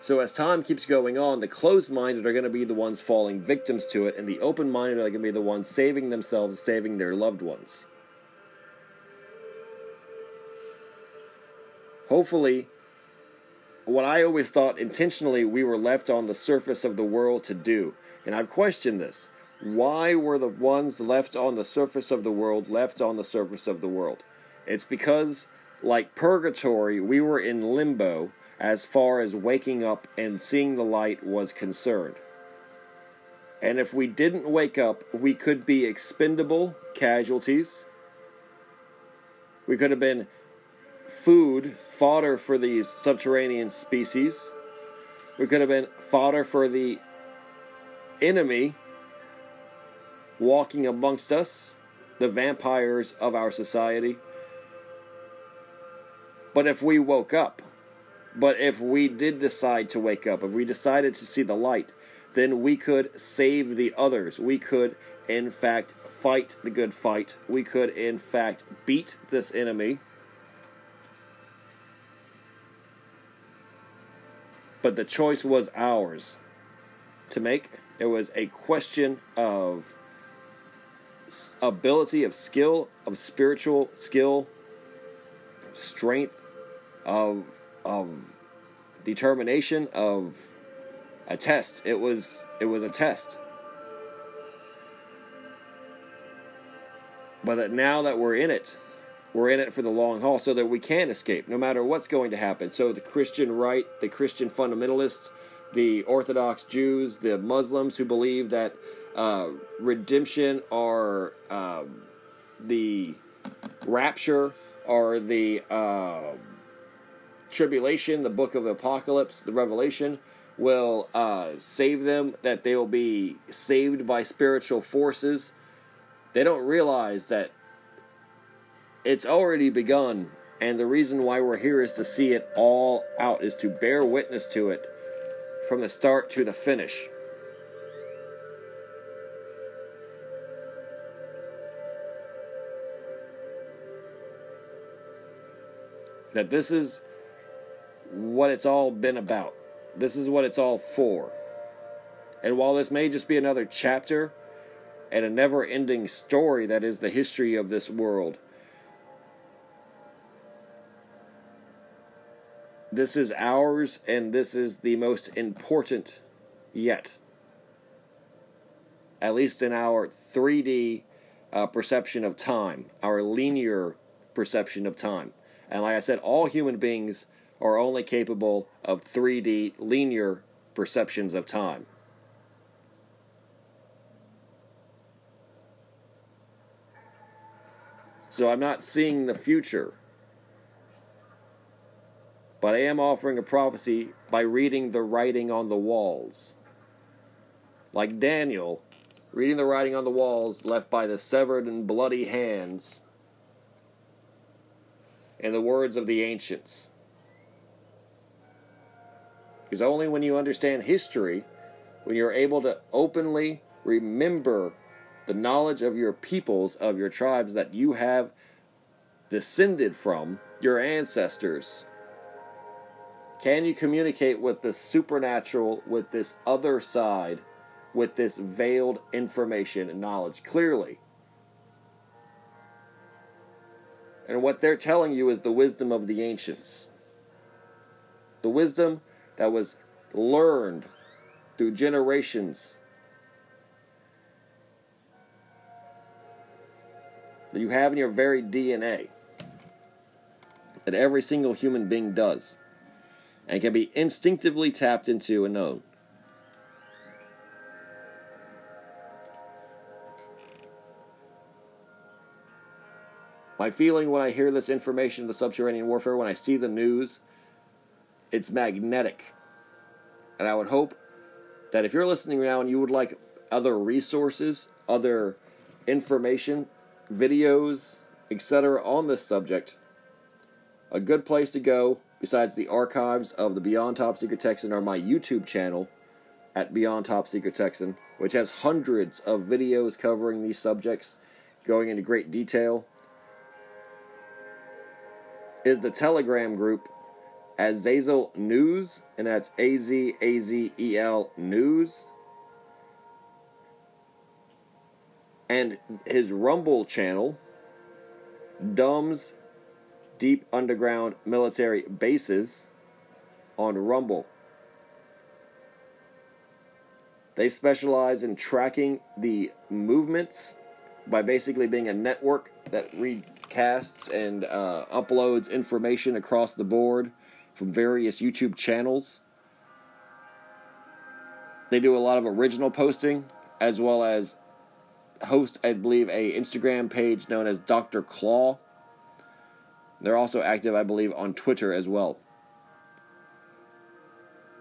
So as time keeps going on, the closed minded are going to be the ones falling victims to it, and the open minded are going to be the ones saving themselves, saving their loved ones. hopefully, what I always thought intentionally we were left on the surface of the world to do. And I've questioned this. Why were the ones left on the surface of the world left on the surface of the world? It's because, like purgatory, we were in limbo as far as waking up and seeing the light was concerned. And if we didn't wake up, we could be expendable casualties. We could have been food, fodder for these subterranean species. We could have been fodder for the enemy walking amongst us, the vampires of our society. But if we woke up, but if we did decide to wake up, if we decided to see the light, then we could save the others. We could, in fact, fight the good fight. We could, in fact, beat this enemy. But the choice was ours to make. It was a question of ability, of skill, of spiritual skill, strength, of of determination, of a test. It was it was a test. But that now that we're in it, we're in it for the long haul so that we can escape no matter what's going to happen. So the Christian right, the Christian fundamentalists, the Orthodox Jews, the Muslims who believe that uh, redemption or uh, the rapture or the uh, tribulation, the book of Apocalypse, the Revelation will uh, save them, that they will be saved by spiritual forces. They don't realize that it's already begun, and the reason why we're here is to see it all out, is to bear witness to it from the start to the finish. That this is what it's all been about. This is what it's all for. And while this may just be another chapter and a never ending story that is the history of this world, this is ours and this is the most important yet. At least in our 3D uh, perception of time, our linear perception of time. And like I said, all human beings are only capable of 3D linear perceptions of time. So I'm not seeing the future. But I am offering a prophecy by reading the writing on the walls. Like Daniel, reading the writing on the walls left by the severed and bloody hands and the words of the ancients. Because only when you understand history, when you're able to openly remember the knowledge of your peoples, of your tribes that you have descended from, your ancestors, can you communicate with the supernatural, with this other side, with this veiled information and knowledge clearly? And what they're telling you is the wisdom of the ancients. The wisdom that was learned through generations. That you have in your very DNA. That every single human being does. And can be instinctively tapped into and known. My feeling when I hear this information of the subterranean warfare, when I see the news, it's magnetic. And I would hope that if you're listening now and you would like other resources, other information, videos, etc. on this subject, a good place to go besides the archives of the Beyond Top Secret Texan are my YouTube channel at Beyond Top Secret Texan, which has hundreds of videos covering these subjects, going into great detail. Is the Telegram group Azazel News, and that's A Z A Z E L News. And his Rumble channel, Dumb's Deep Underground Military Bases, on Rumble. They specialize in tracking the movements by basically being a network that recasts and uh, uploads information across the board from various YouTube channels. They do a lot of original posting as well as host, I believe, a Instagram page known as Dr. Claw. They're also active, I believe, on Twitter as well.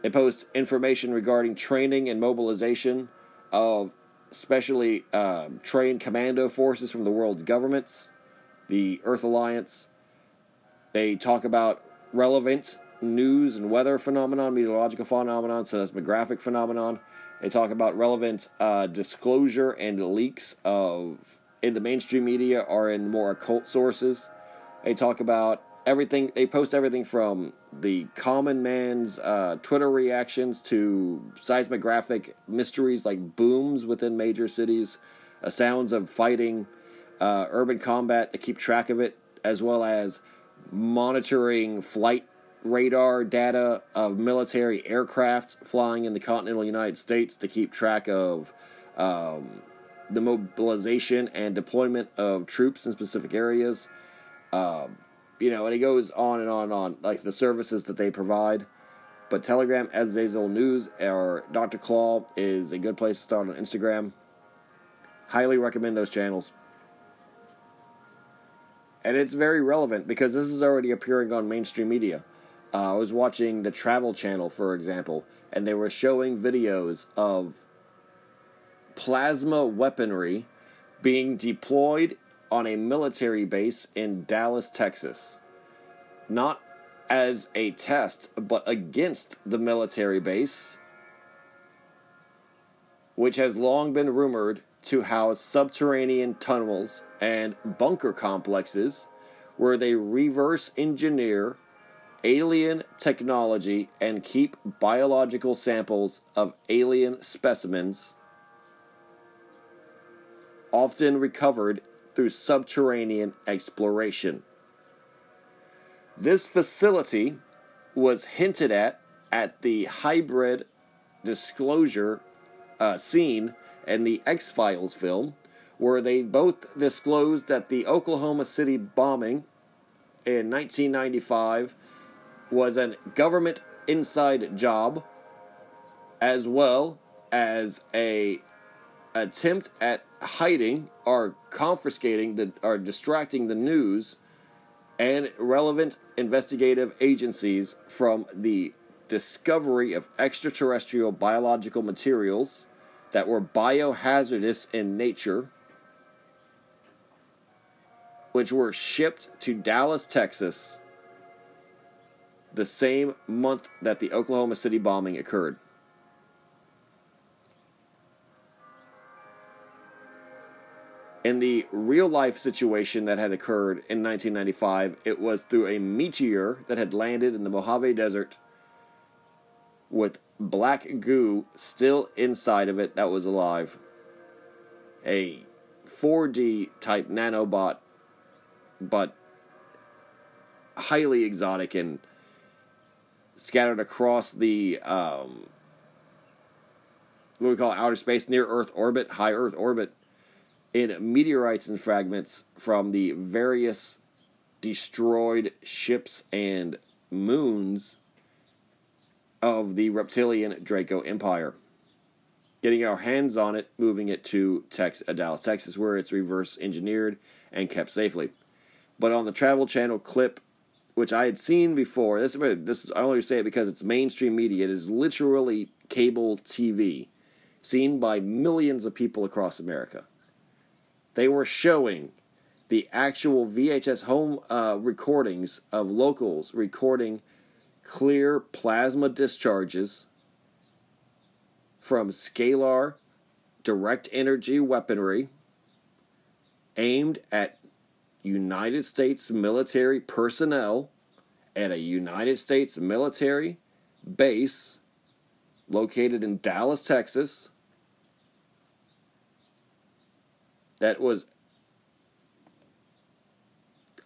They post information regarding training and mobilization of specially uh, trained commando forces from the world's governments, the Earth Alliance. They talk about relevant news and weather phenomenon, meteorological phenomenon, seismographic phenomenon. They talk about relevant uh, disclosure and leaks of in the mainstream media or in more occult sources. They talk about everything. They post everything from the common man's uh, Twitter reactions to seismographic mysteries like booms within major cities, uh, sounds of fighting, uh, urban combat to keep track of it, as well as monitoring flight radar data of military aircraft flying in the continental United States to keep track of um, the mobilization and deployment of troops in specific areas. Um, you know, and it goes on and on and on, like the services that they provide. But Telegram, Azazel News, or Dr. Claw is a good place to start on Instagram. Highly recommend those channels. And it's very relevant because this is already appearing on mainstream media. Uh, I was watching the Travel Channel, for example, and they were showing videos of plasma weaponry being deployed on a military base in Dallas, Texas. Not as a test, but against the military base, which has long been rumored to house subterranean tunnels and bunker complexes where they reverse engineer alien technology and keep biological samples of alien specimens, often recovered through subterranean exploration. This facility was hinted at at the hybrid disclosure uh, scene in the X Files film, where they both disclosed that the Oklahoma City bombing in 1995 was a government inside job as well as a attempt at hiding or confiscating the or distracting the news and relevant investigative agencies from the discovery of extraterrestrial biological materials that were biohazardous in nature which were shipped to Dallas, Texas the same month that the Oklahoma City bombing occurred. In the real life situation that had occurred in 1995, it was through a meteor that had landed in the Mojave Desert with black goo still inside of it that was alive. A 4D type nanobot, but highly exotic and scattered across the um, what we call outer space, near Earth orbit, high Earth orbit, in meteorites and fragments from the various destroyed ships and moons of the reptilian Draco Empire. Getting our hands on it, moving it to Tex- uh, Dallas, Texas, where it's reverse engineered and kept safely. But on the Travel Channel clip which I had seen before. This, this I only say it because it's mainstream media. It is literally cable TV, seen by millions of people across America. They were showing the actual VHS home uh, recordings of locals recording clear plasma discharges from scalar direct energy weaponry aimed at United States military personnel at a United States military base located in Dallas, Texas, that was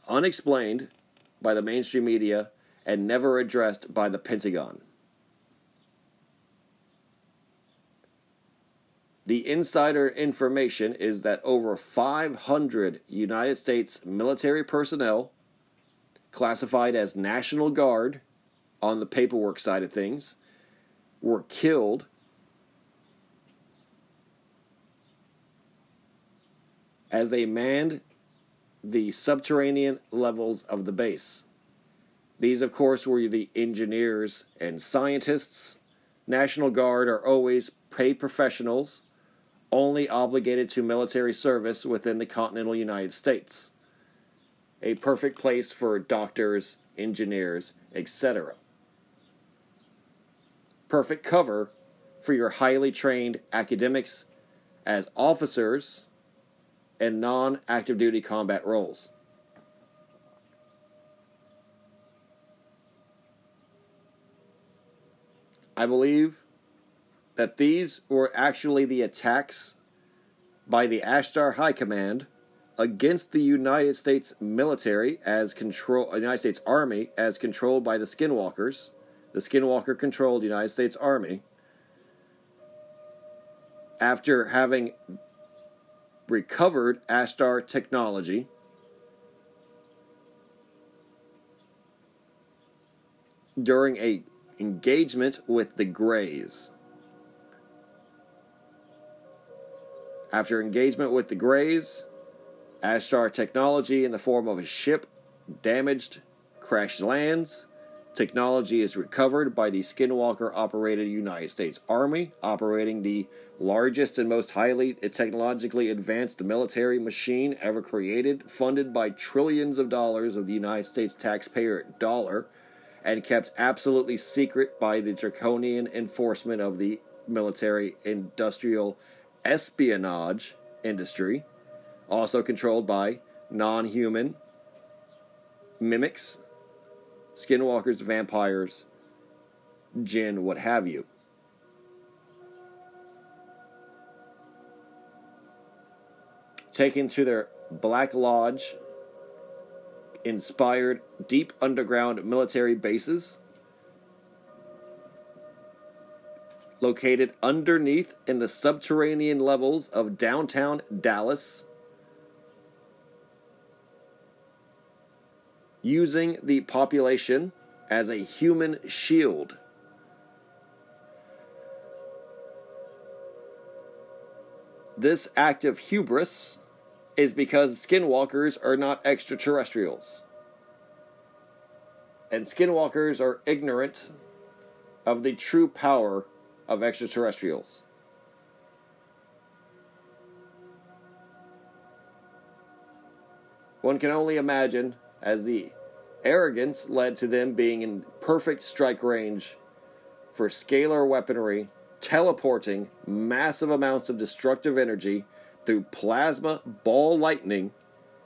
unexplained by the mainstream media and never addressed by the Pentagon. The insider information is that over 500 United States military personnel, classified as National Guard, on the paperwork side of things, were killed as they manned the subterranean levels of the base. These, of course, were the engineers and scientists. National Guard are always paid professionals, only obligated to military service within the continental United States. A perfect place for doctors, engineers, etc. Perfect cover for your highly trained academics as officers and non active duty combat roles. I believe that these were actually the attacks by the Ashtar High Command against the United States military as control United States Army as controlled by the Skinwalkers, the Skinwalker controlled United States Army. After having recovered Ashtar technology, during a engagement with the Greys. After engagement with the Greys, Ashtar technology in the form of a ship damaged, crashed lands. Technology is recovered by the Skinwalker operated United States Army, operating the largest and most highly technologically advanced military machine ever created, funded by trillions of dollars of the United States taxpayer dollar and kept absolutely secret by the draconian enforcement of the military industrial espionage industry, also controlled by non human mimics, skinwalkers, vampires, jinn, what have you. Taken to their Black Lodge inspired deep underground military bases located underneath in the subterranean levels of downtown Dallas. Using the population as a human shield. This act of hubris is because skinwalkers are not extraterrestrials. And skinwalkers are ignorant of the true power of extraterrestrials. One can only imagine as the arrogance led to them being in perfect strike range for scalar weaponry, teleporting massive amounts of destructive energy through plasma ball lightning,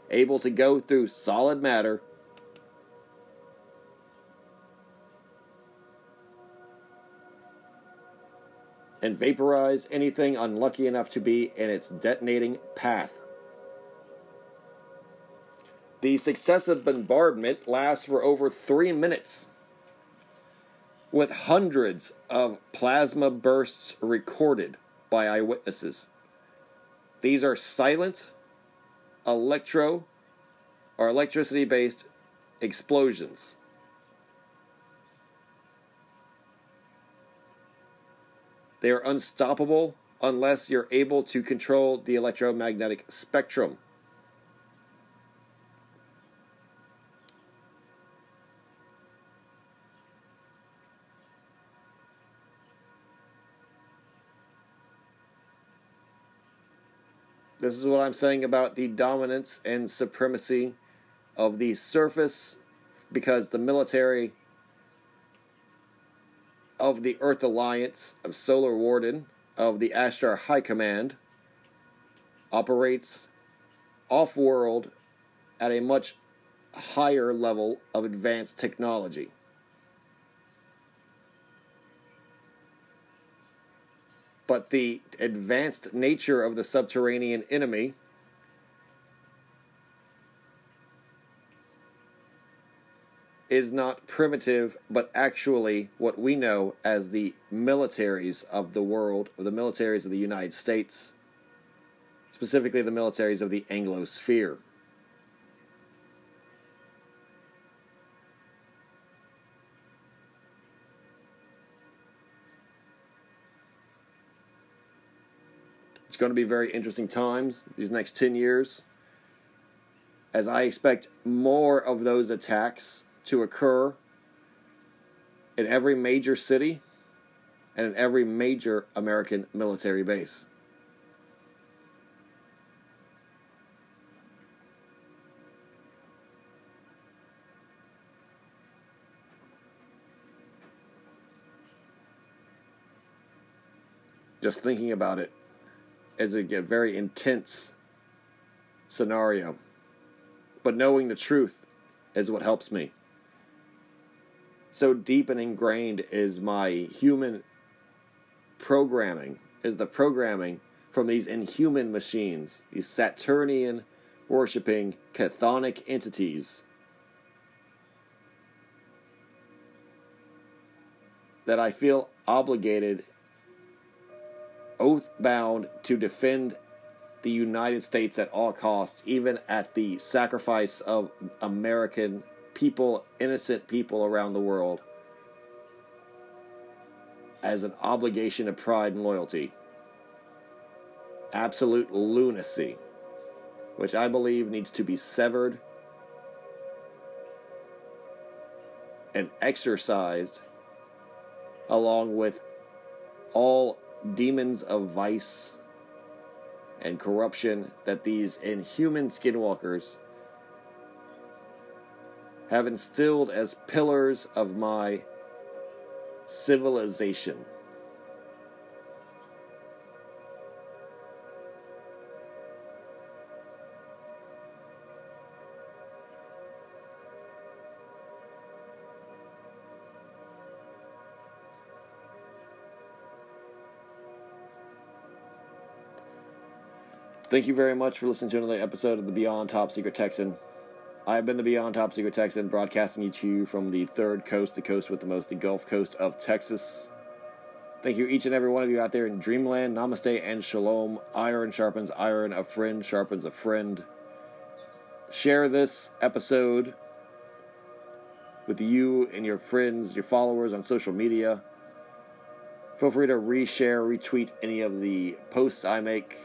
able to go through solid matter. And vaporize anything unlucky enough to be in its detonating path. The successive bombardment lasts for over three minutes, with hundreds of plasma bursts recorded by eyewitnesses. These are silent electro or electricity based explosions. They are unstoppable unless you're able to control the electromagnetic spectrum. This is what I'm saying about the dominance and supremacy of the surface because the military of the Earth Alliance, of Solar Warden, of the Ashtar High Command operates off world at a much higher level of advanced technology. But the advanced nature of the subterranean enemy is not primitive, but actually what we know as the militaries of the world, or the militaries of the United States, specifically the militaries of the Anglosphere. It's going to be very interesting times these next 10 years, as I expect more of those attacks to occur in every major city and in every major American military base. Just thinking about it is a very intense scenario. But knowing the truth is what helps me. So deep and ingrained is my human programming, is the programming from these inhuman machines, these Saturnian worshipping chthonic entities that I feel obligated, oath bound to defend the United States at all costs, even at the sacrifice of American people, innocent people around the world, as an obligation of pride and loyalty. Absolute lunacy, which I believe needs to be severed and exorcised along with all demons of vice and corruption that these inhuman skinwalkers have instilled as pillars of my civilization. Thank you very much for listening to another episode of the Beyond Top Secret Texan. I have been the Beyond Top Secret Texan, broadcasting to you from the third coast, the coast with the most, the Gulf Coast of Texas. Thank you, each and every one of you out there in Dreamland. Namaste and Shalom. Iron sharpens iron, a friend sharpens a friend. Share this episode with you and your friends, your followers on social media. Feel free to reshare, retweet any of the posts I make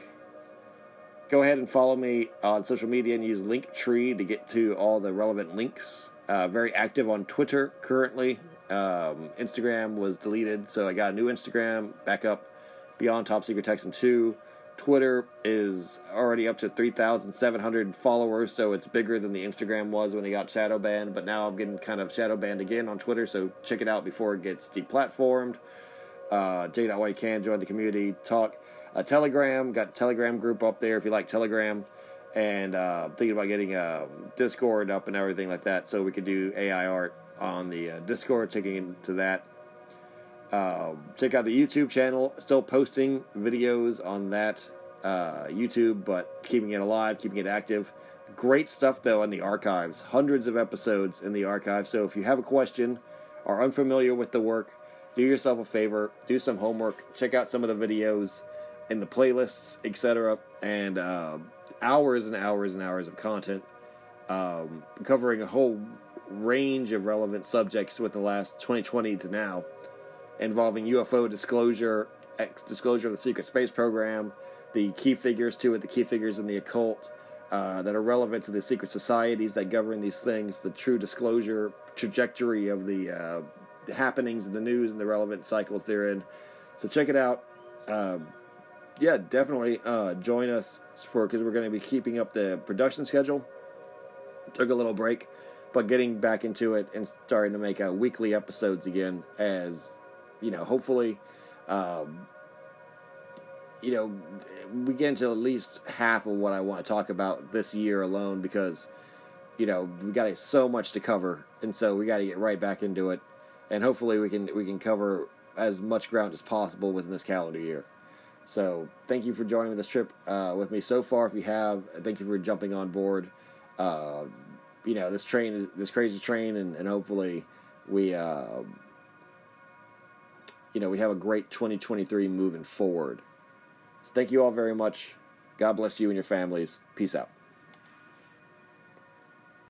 go ahead and follow me on social media and use Linktree to get to all the relevant links. Uh, very active on Twitter currently. Um, Instagram was deleted, so I got a new Instagram back up beyond Top Secret Texan 2. Twitter is already up to 3,700 followers, so it's bigger than the Instagram was when it got shadow banned. But now I'm getting kind of shadow banned again on Twitter, so check it out before it gets deplatformed. Uh, you can. Join the community. Talk a Telegram. Got Telegram group up there if you like Telegram. And uh, thinking about getting a Discord up and everything like that so we could do AI art on the uh, Discord, checking into that. Uh, check out the YouTube channel. Still posting videos on that uh, YouTube, but keeping it alive, keeping it active. Great stuff though in the archives. Hundreds of episodes in the archive. So if you have a question, are unfamiliar with the work, do yourself a favor, do some homework, check out some of the videos in the playlists, etc., and uh, hours and hours and hours of content um, covering a whole range of relevant subjects with the last 2020 to now, involving UFO disclosure, disclosure of the secret space program, the key figures to it, the key figures in the occult. Uh, that are relevant to the secret societies that govern these things, the true disclosure trajectory of the, uh, the happenings in the news and the relevant cycles therein. So check it out. Um, yeah, definitely uh, join us for because we're going to be keeping up the production schedule. Took a little break, but getting back into it and starting to make uh, weekly episodes again. As you know, hopefully, um, you know, we get into at least half of what I want to talk about this year alone because you know we got so much to cover, and so we got to get right back into it, and hopefully we can we can cover as much ground as possible within this calendar year. So thank you for joining this trip uh, with me so far. If you have, thank you for jumping on board. Uh, you know this train is this crazy train, and, and hopefully we, uh, you know, we have a great 2023 moving forward. So thank you all very much. God bless you and your families. Peace out.